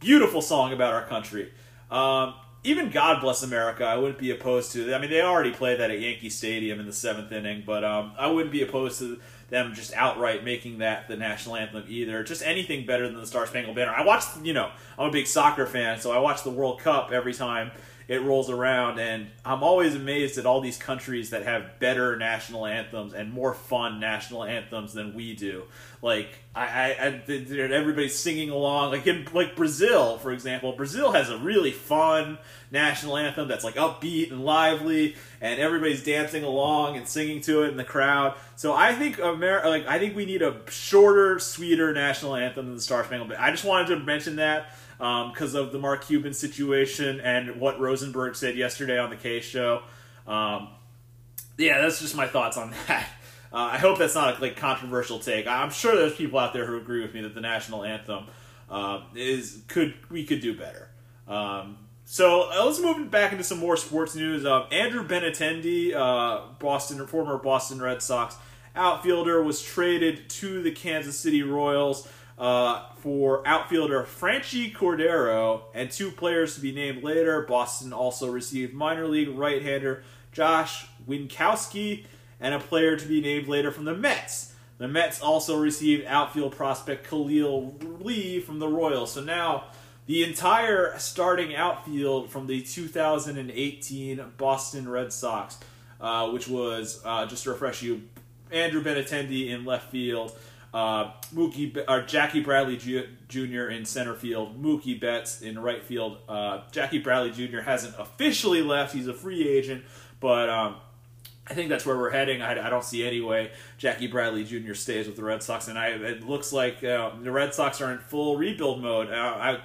beautiful song about our country. Um, even God Bless America, I wouldn't be opposed to. I mean, they already played that at Yankee Stadium in the seventh inning, but um, I wouldn't be opposed to them just outright making that the national anthem either. Just anything better than the Star Spangled Banner. I watched, you know, I'm a big soccer fan, so I watch the World Cup every time it rolls around, and I'm always amazed at all these countries that have better national anthems and more fun national anthems than we do. Like I, I, I everybody's singing along. Like in like Brazil, for example, Brazil has a really fun national anthem that's like upbeat and lively, and everybody's dancing along and singing to it in the crowd. So I think America, like I think we need a shorter, sweeter national anthem than the Star Spangled Banner. I just wanted to mention that because um, of the Mark Cuban situation and what Rosenberg said yesterday on the Kay show. Um, yeah, that's just my thoughts on that. Uh, I hope that's not a like controversial take. I'm sure there's people out there who agree with me that the national anthem uh, is could we could do better. Um, so uh, let's move back into some more sports news. Uh, Andrew Benintendi, uh, Boston former Boston Red Sox outfielder, was traded to the Kansas City Royals uh, for outfielder Franchy Cordero and two players to be named later. Boston also received minor league right-hander Josh Winkowski and a player to be named later from the Mets. The Mets also received outfield prospect Khalil Lee from the Royals. So now the entire starting outfield from the 2018 Boston Red Sox, uh, which was, uh, just to refresh you, Andrew Benintendi in left field, uh, Mookie or Jackie Bradley Jr. in center field, Mookie Betts in right field. Uh, Jackie Bradley Jr. hasn't officially left; he's a free agent, but um, I think that's where we're heading. I, I, don't see any way Jackie Bradley Jr. stays with the Red Sox, and I, it looks like uh, the Red Sox are in full rebuild mode. Uh, I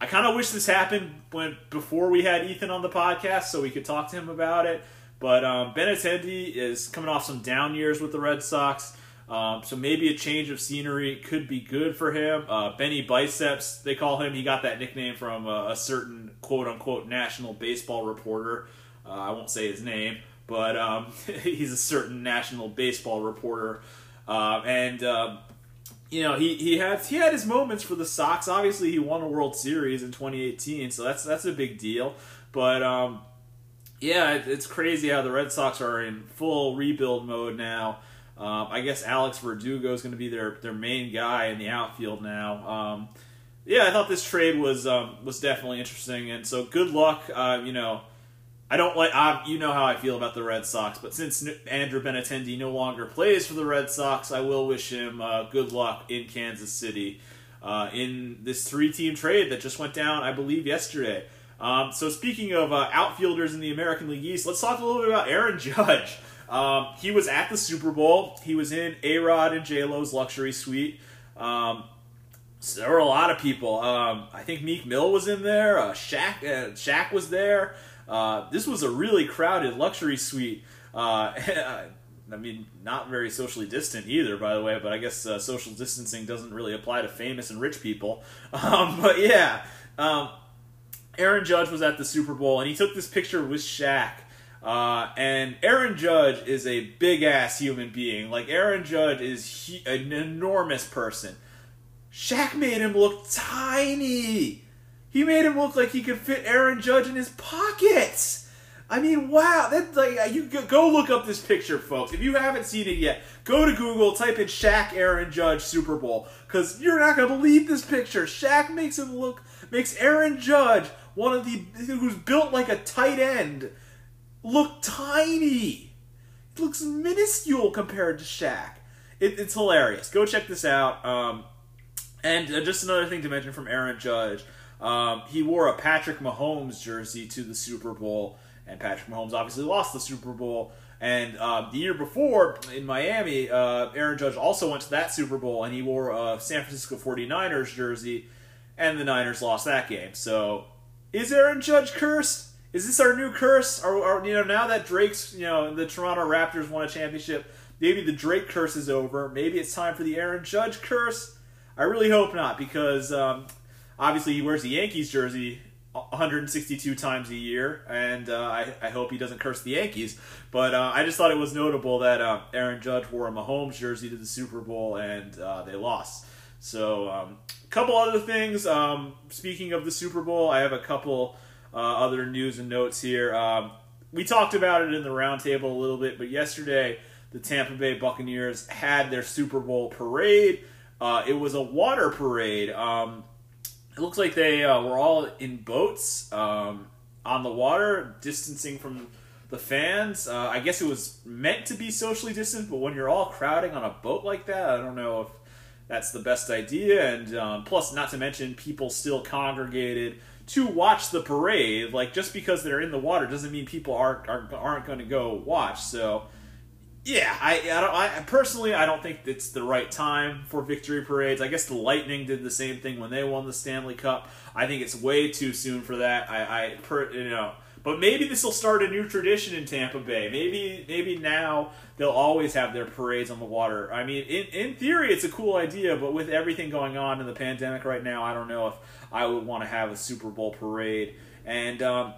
I kind of wish this happened when before we had Ethan on the podcast, so we could talk to him about it. But um, Benintendi is coming off some down years with the Red Sox. Um, so maybe a change of scenery could be good for him. Uh, Benny Biceps, they call him. He got that nickname from a, a certain quote unquote national baseball reporter. Uh, I won't say his name, but um, he's a certain national baseball reporter. Uh, and um, you know he he had he had his moments for the Sox. Obviously, he won a World Series in 2018, so that's that's a big deal. But um, yeah, it, it's crazy how the Red Sox are in full rebuild mode now. Um, I guess Alex Verdugo is going to be their their main guy in the outfield now. Um, yeah, I thought this trade was um, was definitely interesting, and so good luck. Uh, you know, I don't like I, you know how I feel about the Red Sox, but since Andrew Benintendi no longer plays for the Red Sox, I will wish him uh, good luck in Kansas City uh, in this three team trade that just went down, I believe, yesterday. Um, so speaking of uh, outfielders in the American League East, let's talk a little bit about Aaron Judge. Um, he was at the Super Bowl. He was in A Rod and J Lo's luxury suite. Um, so there were a lot of people. Um, I think Meek Mill was in there. Uh, Shaq, uh, Shaq was there. Uh, this was a really crowded luxury suite. Uh, I mean, not very socially distant either, by the way. But I guess uh, social distancing doesn't really apply to famous and rich people. Um, but yeah, um, Aaron Judge was at the Super Bowl, and he took this picture with Shaq. Uh, and Aaron Judge is a big ass human being. Like Aaron Judge is he, an enormous person. Shaq made him look tiny. He made him look like he could fit Aaron Judge in his pockets. I mean, wow! That like you go look up this picture, folks. If you haven't seen it yet, go to Google, type in Shaq Aaron Judge Super Bowl, because you're not gonna believe this picture. Shaq makes him look makes Aaron Judge one of the who's built like a tight end look tiny. It looks minuscule compared to Shaq. It, it's hilarious. Go check this out. Um, and uh, just another thing to mention from Aaron Judge. Um, he wore a Patrick Mahomes jersey to the Super Bowl, and Patrick Mahomes obviously lost the Super Bowl. And uh, the year before in Miami, uh, Aaron Judge also went to that Super Bowl, and he wore a San Francisco 49ers jersey, and the Niners lost that game. So, is Aaron Judge cursed? Is this our new curse? Or, you know, now that Drake's, you know, the Toronto Raptors won a championship, maybe the Drake curse is over. Maybe it's time for the Aaron Judge curse. I really hope not, because um, obviously he wears the Yankees jersey 162 times a year, and uh, I, I, hope he doesn't curse the Yankees. But uh, I just thought it was notable that uh, Aaron Judge wore a Mahomes jersey to the Super Bowl, and uh, they lost. So, um, a couple other things. Um, speaking of the Super Bowl, I have a couple other news and notes here. Um, we talked about it in the roundtable a little bit, but yesterday the Tampa Bay Buccaneers had their Super Bowl parade. Uh, it was a water parade. Um, it looks like they uh, were all in boats um, on the water, distancing from the fans. Uh, I guess it was meant to be socially distant, but when you're all crowding on a boat like that, I don't know if that's the best idea. And um, plus, not to mention, people still congregated to watch the parade. Like just because they're in the water doesn't mean people aren't aren't, aren't going to go watch. So yeah, I I, I personally I don't think it's the right time for victory parades. I guess the Lightning did the same thing when they won the Stanley Cup. I think it's way too soon for that. I, I per, you know but maybe this will start a new tradition in Tampa Bay. Maybe maybe now they'll always have their parades on the water. I mean, in, in theory, it's a cool idea, but with everything going on in the pandemic right now, I don't know if I would want to have a Super Bowl parade. And um,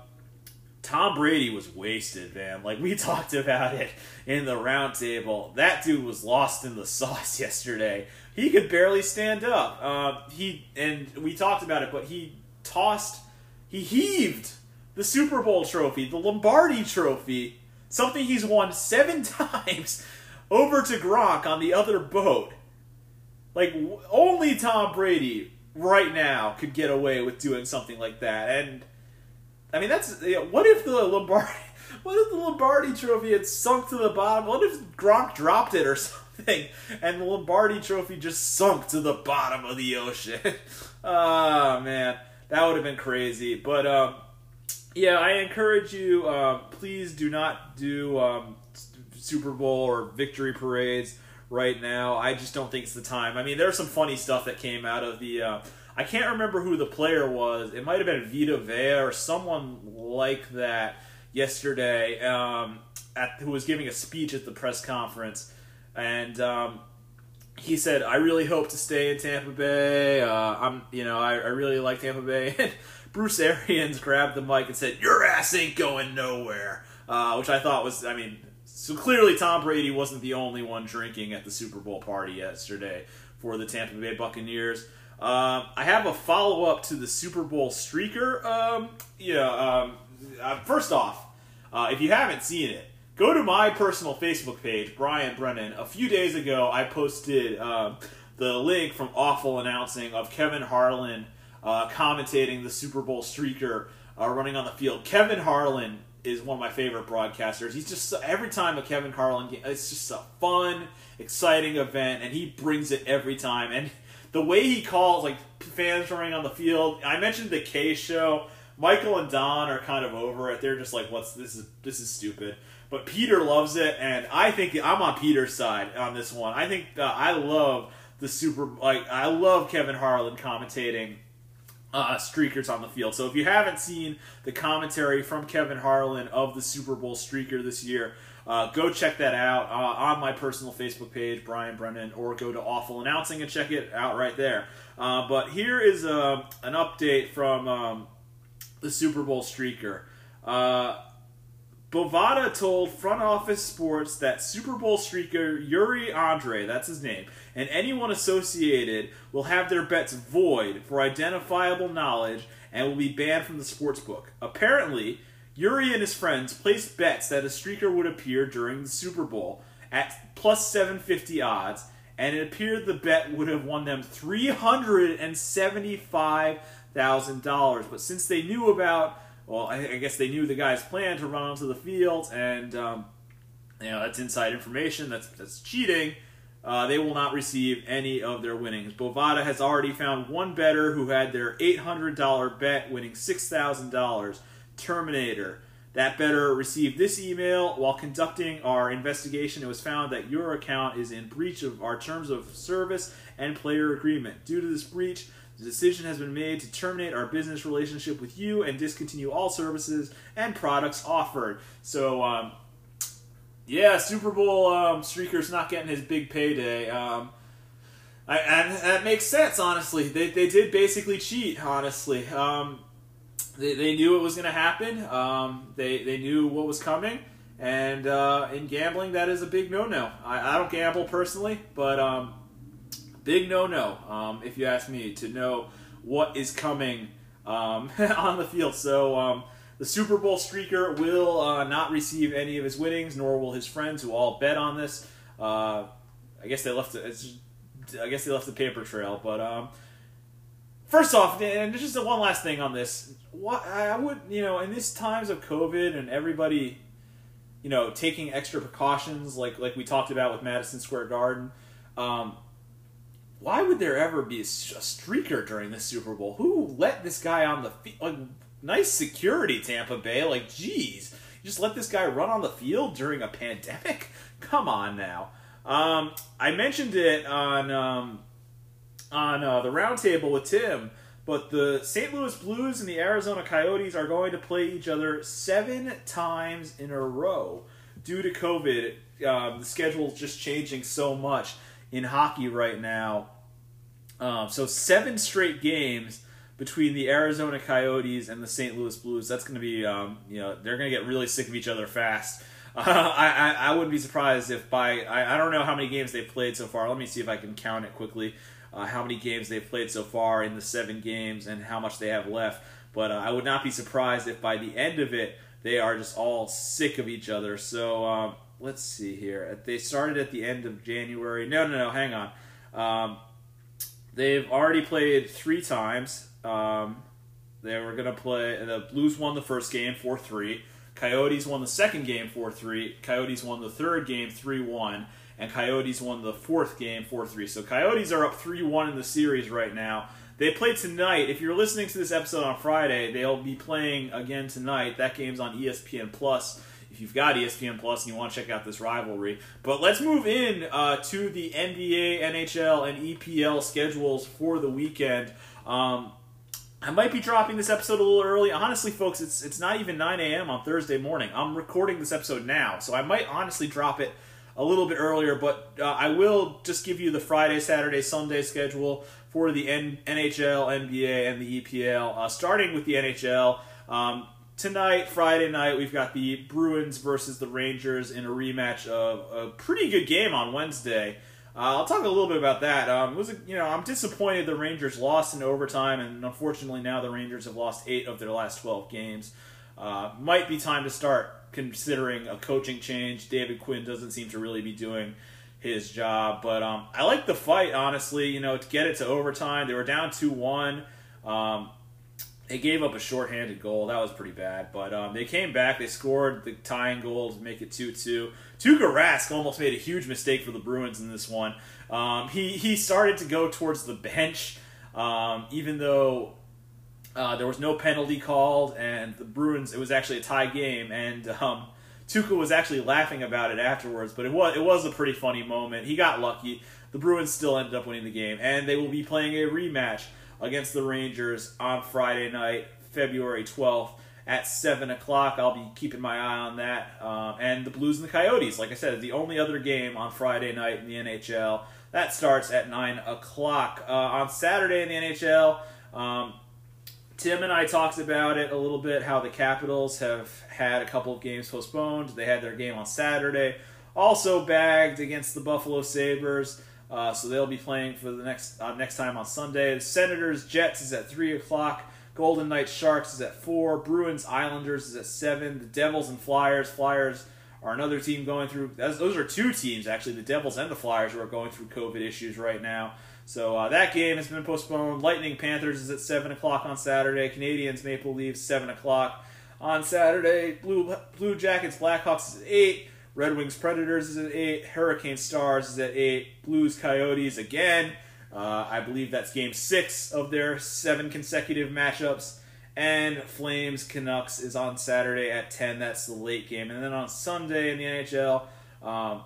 Tom Brady was wasted, man. Like we talked about it in the roundtable. That dude was lost in the sauce yesterday. He could barely stand up. Uh, he and we talked about it, but he tossed, he heaved the Super Bowl trophy, the Lombardi trophy, something he's won seven times, over to Gronk on the other boat. Like, only Tom Brady right now could get away with doing something like that. And, I mean, that's. You know, what if the Lombardi. What if the Lombardi trophy had sunk to the bottom? What if Gronk dropped it or something? and the Lombardi Trophy just sunk to the bottom of the ocean. oh man, that would have been crazy. But um, yeah, I encourage you. Uh, please do not do um, Super Bowl or victory parades right now. I just don't think it's the time. I mean, there's some funny stuff that came out of the. Uh, I can't remember who the player was. It might have been Vita Vea or someone like that yesterday, um, at, who was giving a speech at the press conference, and um, he said, "I really hope to stay in Tampa Bay. Uh, I'm, you know, I, I really like Tampa Bay." Bruce Arians grabbed the mic and said, "Your ass ain't going nowhere," uh, which I thought was, I mean, so clearly Tom Brady wasn't the only one drinking at the Super Bowl party yesterday for the Tampa Bay Buccaneers. Um, I have a follow up to the Super Bowl streaker. Um, yeah, um, uh, first off, uh, if you haven't seen it, go to my personal Facebook page, Brian Brennan. A few days ago, I posted um, the link from Awful announcing of Kevin Harlan uh, commentating the Super Bowl streaker uh, running on the field. Kevin Harlan is one of my favorite broadcasters. He's just every time a Kevin Harlan game, it's just a fun, exciting event, and he brings it every time. And the way he calls, like fans running on the field. I mentioned the Kay show. Michael and Don are kind of over it. They're just like, "What's this is this is stupid." But Peter loves it, and I think I'm on Peter's side on this one. I think uh, I love the super like I love Kevin Harlan commentating uh, streakers on the field. So if you haven't seen the commentary from Kevin Harlan of the Super Bowl streaker this year, uh, go check that out uh, on my personal Facebook page, Brian Brennan, or go to Awful Announcing and check it out right there. Uh, but here is uh, an update from um, the Super Bowl streaker. Bovada told Front Office Sports that Super Bowl streaker Yuri Andre, that's his name, and anyone associated will have their bets void for identifiable knowledge and will be banned from the sports book. Apparently, Yuri and his friends placed bets that a streaker would appear during the Super Bowl at plus 750 odds, and it appeared the bet would have won them $375,000. But since they knew about well, I, I, guess they knew the guy's plan to run onto the field, and um, you know that's inside information. That's that's cheating. Uh, they will not receive any of their winnings. Bovada has already found one bettor who had their $800 bet winning $6,000. Terminator. That bettor received this email while conducting our investigation. It was found that your account is in breach of our terms of service and player agreement. Due to this breach, the decision has been made to terminate our business relationship with you and discontinue all services and products offered. So, um, yeah, Super Bowl um, streaker's not getting his big payday. Um, I, and that makes sense, honestly. They, they did basically cheat, honestly. Um, they, they knew it was going to happen. Um, they, they knew what was coming. And uh, in gambling, that is a big no no. I, I don't gamble personally, but um, big no no, um, if you ask me, to know what is coming um, on the field. So um, the Super Bowl streaker will uh, not receive any of his winnings, nor will his friends who all bet on this. Uh, I guess they left. It, I guess they left the paper trail, but. Um, first off, and just one last thing on this. What I would, you know, in these times of COVID and everybody, you know, taking extra precautions, like like we talked about with Madison Square Garden. Um, why would there ever be a streaker during the Super Bowl? Who let this guy on the field? Like, nice security, Tampa Bay. Like, geez, you just let this guy run on the field during a pandemic? Come on now. Um, I mentioned it on um, on uh, the roundtable with Tim, but the St. Louis Blues and the Arizona Coyotes are going to play each other seven times in a row due to COVID. Um, the schedule is just changing so much in hockey right now um, so seven straight games between the Arizona Coyotes and the St. Louis Blues. That's going to be, um, you know, they're going to get really sick of each other fast. Uh, I, I, I wouldn't be surprised if by I, I don't know how many games they've played so far. Let me see if I can count it quickly. Uh, how many games they've played so far in the seven games and how much they have left. But uh, I would not be surprised if by the end of it they are just all sick of each other. So um, let's see here. They started at the end of January. No, no, no. Hang on. Um, They've already played three times. Um, they were going to play. The Blues won the first game 4 3. Coyotes won the second game 4 3. Coyotes won the third game 3 1. and Coyotes won the fourth game 4 3. So Coyotes are up 3 1 in the series right now. They play tonight. If you're listening to this episode on Friday, they'll be playing again tonight. That game's on ESPN Plus. If you've got ESPN Plus and you want to check out this rivalry, but let's move in uh, to the NBA, NHL, and EPL schedules for the weekend. Um, I might be dropping this episode a little early. Honestly, folks, it's it's not even 9 a.m. on Thursday morning. I'm recording this episode now, so I might honestly drop it a little bit earlier. But uh, I will just give you the Friday, Saturday, Sunday schedule for the N- NHL, NBA, and the EPL. Uh, starting with the NHL, um, tonight, Friday night, we've got the Bruins versus the Rangers in a rematch of a pretty good game on Wednesday. Uh, I'll talk a little bit about that. Um, was a, you know I'm disappointed the Rangers lost in overtime, and unfortunately now the Rangers have lost eight of their last 12 games. Uh, might be time to start considering a coaching change. David Quinn doesn't seem to really be doing his job, but um, I like the fight honestly. You know to get it to overtime, they were down two one. Um, they gave up a shorthanded goal. That was pretty bad. But um, they came back. They scored the tying goal to make it 2 2. Tuukka Rask almost made a huge mistake for the Bruins in this one. Um, he, he started to go towards the bench, um, even though uh, there was no penalty called, and the Bruins, it was actually a tie game. And um, was actually laughing about it afterwards, but it was, it was a pretty funny moment. He got lucky. The Bruins still ended up winning the game, and they will be playing a rematch against the Rangers on Friday night, February 12th at 7 o'clock. I'll be keeping my eye on that. Uh, and the Blues and the Coyotes, like I said, the only other game on Friday night in the NHL. That starts at 9 o'clock. Uh, on Saturday in the NHL, um, Tim and I talked about it a little bit how the Capitals have had a couple of games postponed. They had their game on Saturday, also bagged against the Buffalo Sabres. Uh, so they'll be playing for the next uh, next time on Sunday. The Senators Jets is at three o'clock. Golden Knights Sharks is at four. Bruins Islanders is at seven. The Devils and Flyers Flyers are another team going through. Those are two teams actually. The Devils and the Flyers who are going through COVID issues right now. So uh, that game has been postponed. Lightning Panthers is at seven o'clock on Saturday. Canadiens Maple Leafs seven o'clock on Saturday. Blue Blue Jackets Blackhawks is eight. Red Wings Predators is at 8. Hurricane Stars is at 8. Blues Coyotes again. Uh, I believe that's game six of their seven consecutive matchups. And Flames Canucks is on Saturday at 10. That's the late game. And then on Sunday in the NHL, um,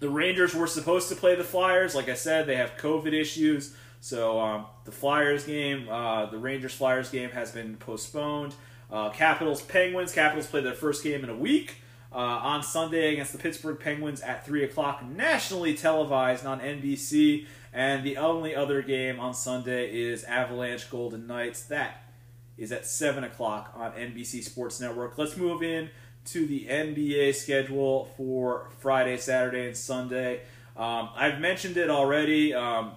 the Rangers were supposed to play the Flyers. Like I said, they have COVID issues. So um, the Flyers game, uh, the Rangers Flyers game has been postponed. Uh, Capitals Penguins. Capitals play their first game in a week uh, on Sunday against the Pittsburgh Penguins at 3 o'clock, nationally televised on NBC. And the only other game on Sunday is Avalanche Golden Knights. That is at 7 o'clock on NBC Sports Network. Let's move in to the NBA schedule for Friday, Saturday, and Sunday. Um, I've mentioned it already. Um,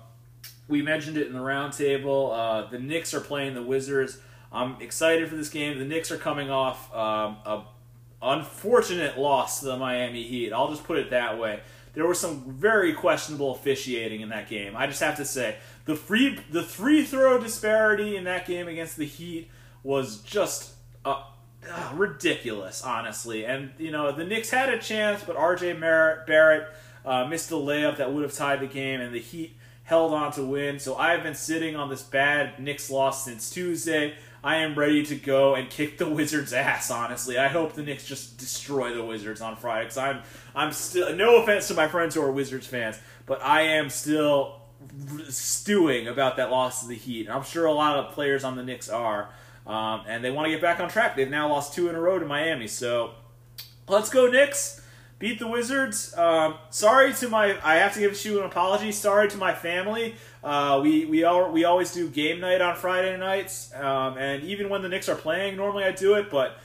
we mentioned it in the roundtable. Uh, the Knicks are playing the Wizards. I'm excited for this game. The Knicks are coming off um, a unfortunate loss to the Miami Heat. I'll just put it that way. There was some very questionable officiating in that game. I just have to say the free the free throw disparity in that game against the Heat was just uh, uh, ridiculous, honestly. And you know the Knicks had a chance, but R.J. Barrett uh, missed a layup that would have tied the game, and the Heat held on to win. So I've been sitting on this bad Knicks loss since Tuesday. I am ready to go and kick the Wizards' ass. Honestly, I hope the Knicks just destroy the Wizards on Friday. Because I'm, I'm still. No offense to my friends who are Wizards fans, but I am still stewing about that loss to the Heat. And I'm sure a lot of players on the Knicks are, um, and they want to get back on track. They've now lost two in a row to Miami, so let's go Knicks beat the Wizards. Um, sorry to my, I have to give you an apology. Sorry to my family. Uh, we we all we always do game night on Friday nights, um, and even when the Knicks are playing, normally I do it. But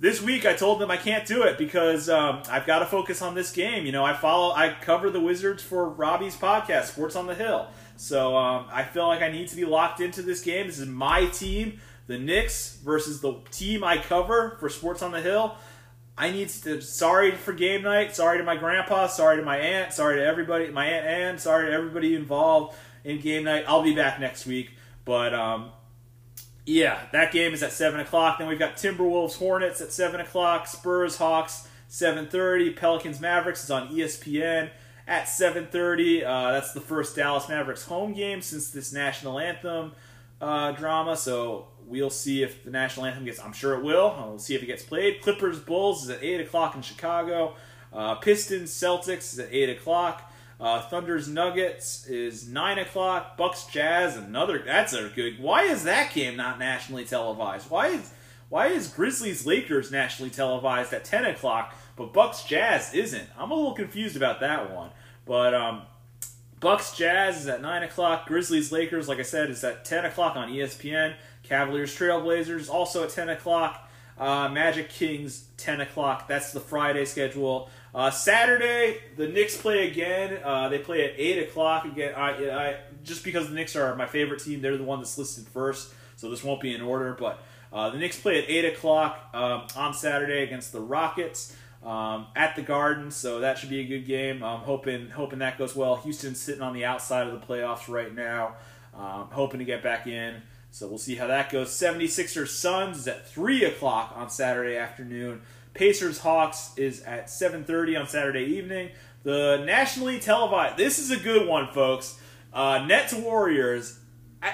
this week I told them I can't do it because um, I've got to focus on this game. You know, I follow, I cover the Wizards for Robbie's podcast, Sports on the Hill. So um, I feel like I need to be locked into this game. This is my team, the Knicks versus the team I cover for Sports on the Hill. I need to. Sorry for game night. Sorry to my grandpa. Sorry to my aunt. Sorry to everybody. My aunt Ann. Sorry to everybody involved in game night. I'll be back next week. But um, yeah, that game is at seven o'clock. Then we've got Timberwolves Hornets at seven o'clock. Spurs Hawks seven thirty. Pelicans Mavericks is on ESPN at 7:30. Uh, that's the first Dallas Mavericks home game since this national anthem uh, drama. So we'll see if the national anthem gets. I'm sure it will. We'll see if it gets played. Clippers Bulls is at 8 o'clock in Chicago. Uh, Pistons Celtics is at 8 o'clock. Uh, Thunder's Nuggets is 9 o'clock. Bucks Jazz another. That's a good. Why is that game not nationally televised? Why is why is Grizzlies Lakers nationally televised at 10 o'clock, but Bucks Jazz isn't? I'm a little confused about that one. But um, Bucks Jazz is at 9 o'clock. Grizzlies Lakers, like I said, is at 10 o'clock on ESPN. Cavaliers Trailblazers also at 10 o'clock. Uh, Magic Kings 10 o'clock. That's the Friday schedule. Uh, Saturday, the Knicks play again. Uh, they play at 8 o'clock again. I, I, just because the Knicks are my favorite team, they're the one that's listed first, so this won't be in order. But uh, the Knicks play at 8 o'clock um, on Saturday against the Rockets um, at the Garden, so that should be a good game. I'm hoping hoping that goes well. Houston's sitting on the outside of the playoffs right now, um, hoping to get back in. So we'll see how that goes. 76ers Suns is at 3 o'clock on Saturday afternoon. Pacers Hawks is at 7.30 on Saturday evening. The nationally televised, this is a good one, folks. Uh, Nets Warriors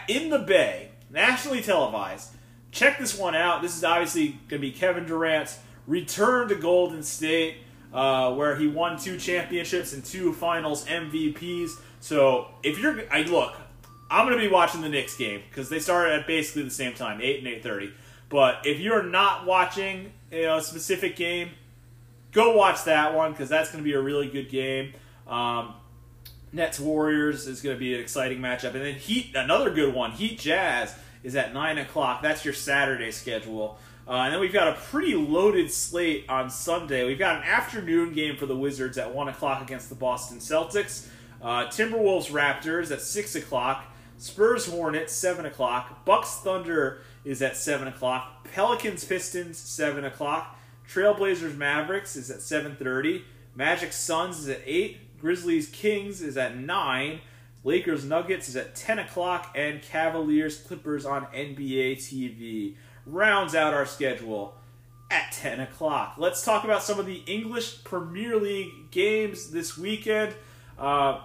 in the Bay, nationally televised check this one out. This is obviously going to be Kevin Durant's return to Golden State, uh, where he won two championships and two Finals MVPs. So if you're, I look, I'm to be watching the Knicks game because they started at basically the same time, eight and eight thirty. But if you're not watching you know, a specific game, go watch that one because that's to be a really good game. Um, Nets Warriors is going to be an exciting matchup, and then Heat, another good one. Heat Jazz is at 9 o'clock. That's your Saturday schedule. Uh, and then we've got a pretty loaded slate on Sunday. We've got an afternoon game for the Wizards at 1 o'clock against the Boston Celtics. Uh, Timberwolves Raptors at 6 o'clock. Spurs Hornets, 7 o'clock. Bucks Thunder is at 7 o'clock. Pelicans Pistons, 7 o'clock. Trailblazers Mavericks is at 7.30. Magic Suns is at 8. Grizzlies Kings is at 9. Lakers Nuggets is at 10 o'clock, and Cavaliers Clippers on NBA TV. Rounds out our schedule at 10 o'clock. Let's talk about some of the English Premier League games this weekend. Uh,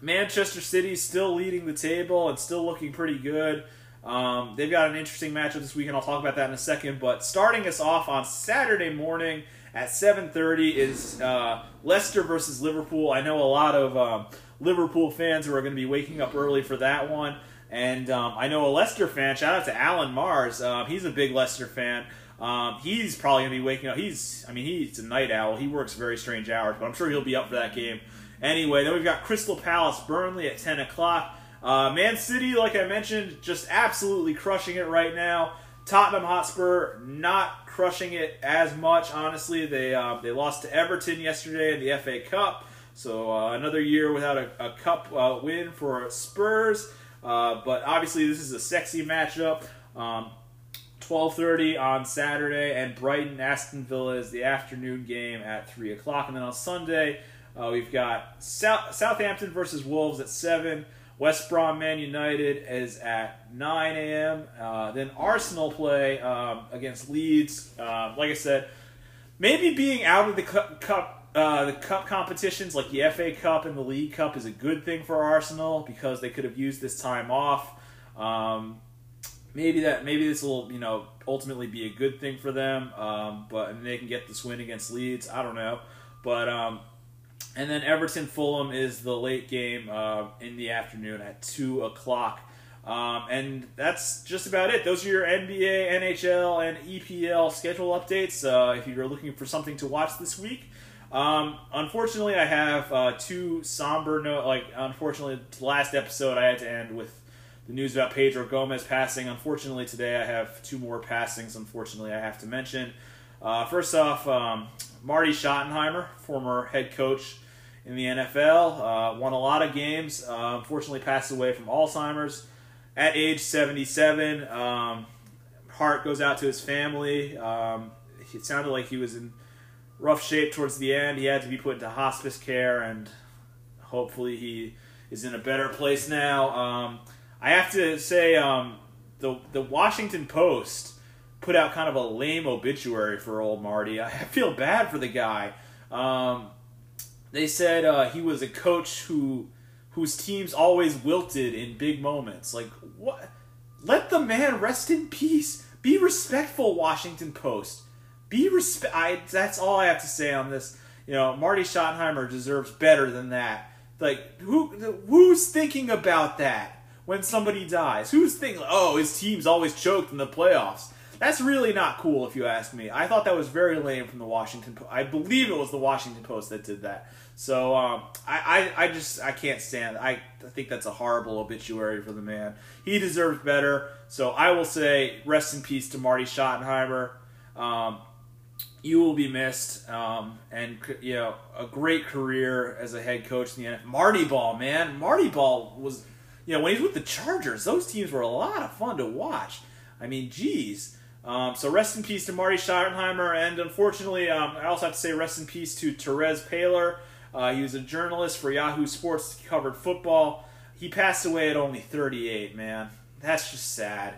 Manchester City still leading the table and still looking pretty good. Um, they've got an interesting matchup this weekend. I'll talk about that in a second. But starting us off on Saturday morning at 7:30 is uh, Leicester versus Liverpool. I know a lot of um, Liverpool fans who are going to be waking up early for that one. And um, I know a Leicester fan. Shout out to Alan Mars. Uh, he's a big Leicester fan. Um, he's probably to be waking up. He's, I mean, he's a night owl. He works very strange hours, but I'm sure he'll be up for that game. Anyway, then we've got Crystal Palace Burnley at 10 o'clock. Uh, Man City, like I mentioned, just absolutely crushing it right now. Tottenham Hotspur not crushing it as much. Honestly, they uh, they lost to Everton yesterday in the FA Cup. So uh, another year without a, a cup uh, win for Spurs. Uh, but obviously this is a sexy matchup. Um, 12:30 on Saturday, and Brighton Aston Villa is the afternoon game at three o'clock. And then on Sunday, uh, we've got South, Southampton versus Wolves at seven. West Brom Man United is at 9 a.m. Uh, then Arsenal play um, against Leeds. Uh, like I said, maybe being out of the cup uh, the cup competitions like the FA Cup and the League Cup is a good thing for Arsenal because they could have used this time off. Um, maybe that maybe this will you know ultimately be a good thing for them. Um, but and they can get this win against Leeds. I don't know, but um, and then Everton Fulham is the late game uh, in the afternoon at two o'clock. Um, and that's just about it. Those are your NBA, NHL, and EPL schedule updates. Uh, if you're looking for something to watch this week, um, unfortunately, I have uh, two somber note. Like, unfortunately, last episode I had to end with the news about Pedro Gomez passing. Unfortunately, today I have two more passings. Unfortunately, I have to mention. Uh, first off, um, Marty Schottenheimer, former head coach in the NFL, uh, won a lot of games. Uh, unfortunately, passed away from Alzheimer's at age 77. Um, heart goes out to his family. Um, it sounded like he was in rough shape towards the end. He had to be put into hospice care, and hopefully he is in a better place now. Um, I have to say, um, the the Washington Post put out kind of a lame obituary for old Marty. I feel bad for the guy. Um, they said uh, he was a coach who whose teams always wilted in big moments. Like what? Let the man rest in peace. Be respectful, Washington Post. Be respect. I. That's all I have to say on this. You know, Marty Schottenheimer deserves better than that. Like who? Who's thinking about that when somebody dies? Who's thinking? Oh, his team's always choked in the playoffs. That's really not cool, if you ask me. I thought that was very lame from the Washington. Post. I believe it was the Washington Post that did that. So um, I, I, I just I can't stand. I, I think that's a horrible obituary for the man. He deserves better. So I will say rest in peace to Marty Schottenheimer. Um, you will be missed, um, and you know a great career as a head coach in the NFL. Marty Ball, man, Marty Ball was, you know, when he was with the Chargers, those teams were a lot of fun to watch. I mean, geez. Um, so rest in peace to Marty Schottenheimer, and unfortunately, um, I also have to say rest in peace to Terez Paylor. Uh, he was a journalist for Yahoo Sports, covered football. He passed away at only 38, man. That's just sad.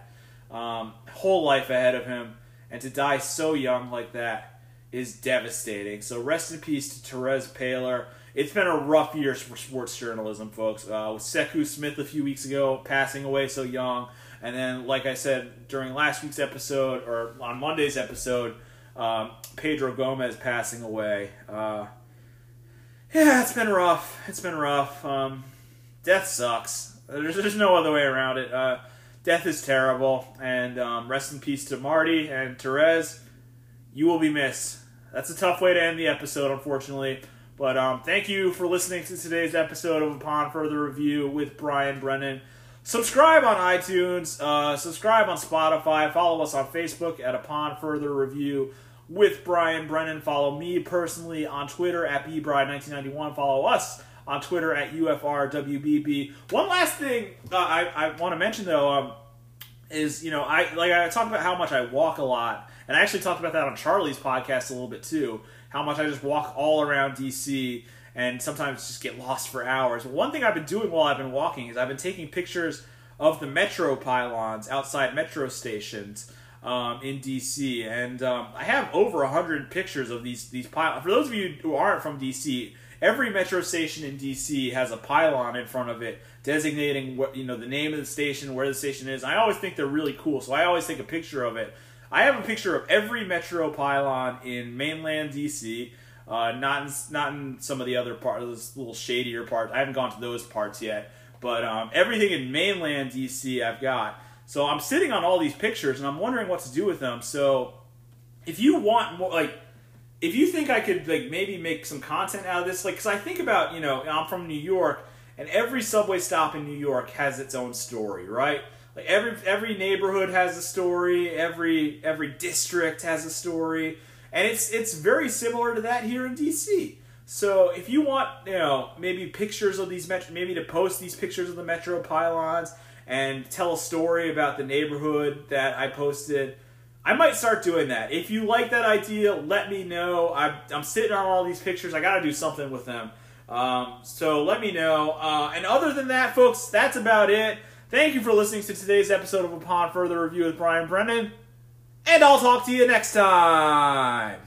Um, whole life ahead of him, and to die so young like that is devastating. So rest in peace to Terez Paylor. It's been a rough year for sports journalism, folks. Uh, with Sekou Smith a few weeks ago passing away so young, and then, like I said during last week's episode or on Monday's episode, um, Pedro Gomez passing away. Uh, yeah, it's been rough. It's been rough. Um, death sucks. There's, there's no other way around it. Uh, death is terrible. And um, rest in peace to Marty and Terez. You will be missed. That's a tough way to end the episode, unfortunately. But um, thank you for listening to today's episode of Upon Further Review with Brian Brennan. Subscribe on iTunes, uh, subscribe on Spotify, follow us on Facebook at Upon Further Review with Brian Brennan. Follow me personally on Twitter at bbride1991. Follow us on Twitter at UFRWBB. One last thing uh, I, I want to mention though um, is you know I like I talked about how much I walk a lot, and I actually talked about that on Charlie's podcast a little bit too. How much I just walk all around DC and sometimes just get lost for hours. One thing I've been doing while I've been walking is I've been taking pictures of the metro pylons outside metro stations um, in DC, and um, I have over hundred pictures of these these pylons. For those of you who aren't from DC, every metro station in DC has a pylon in front of it designating what you know the name of the station, where the station is. I always think they're really cool, so I always take a picture of it. I have a picture of every metro pylon in mainland DC. Uh, not in, not in some of the other parts, those little shadier parts. I haven't gone to those parts yet, but um, everything in mainland DC I've got. So I'm sitting on all these pictures and I'm wondering what to do with them. So if you want more, like, if you think I could like maybe make some content out of this, like, because I think about you know I'm from New York and every subway stop in New York has its own story, right? Like every every neighborhood has a story, every every district has a story, and it's it's very similar to that here in DC. So if you want, you know, maybe pictures of these metro, maybe to post these pictures of the metro pylons, and tell a story about the neighborhood that I posted. I might start doing that. If you like that idea, let me know. I'm, I'm sitting on all these pictures. I got to do something with them. Um, so let me know. Uh, and other than that, folks, that's about it. Thank you for listening to today's episode of Upon Further Review with Brian Brennan. And I'll talk to you next time.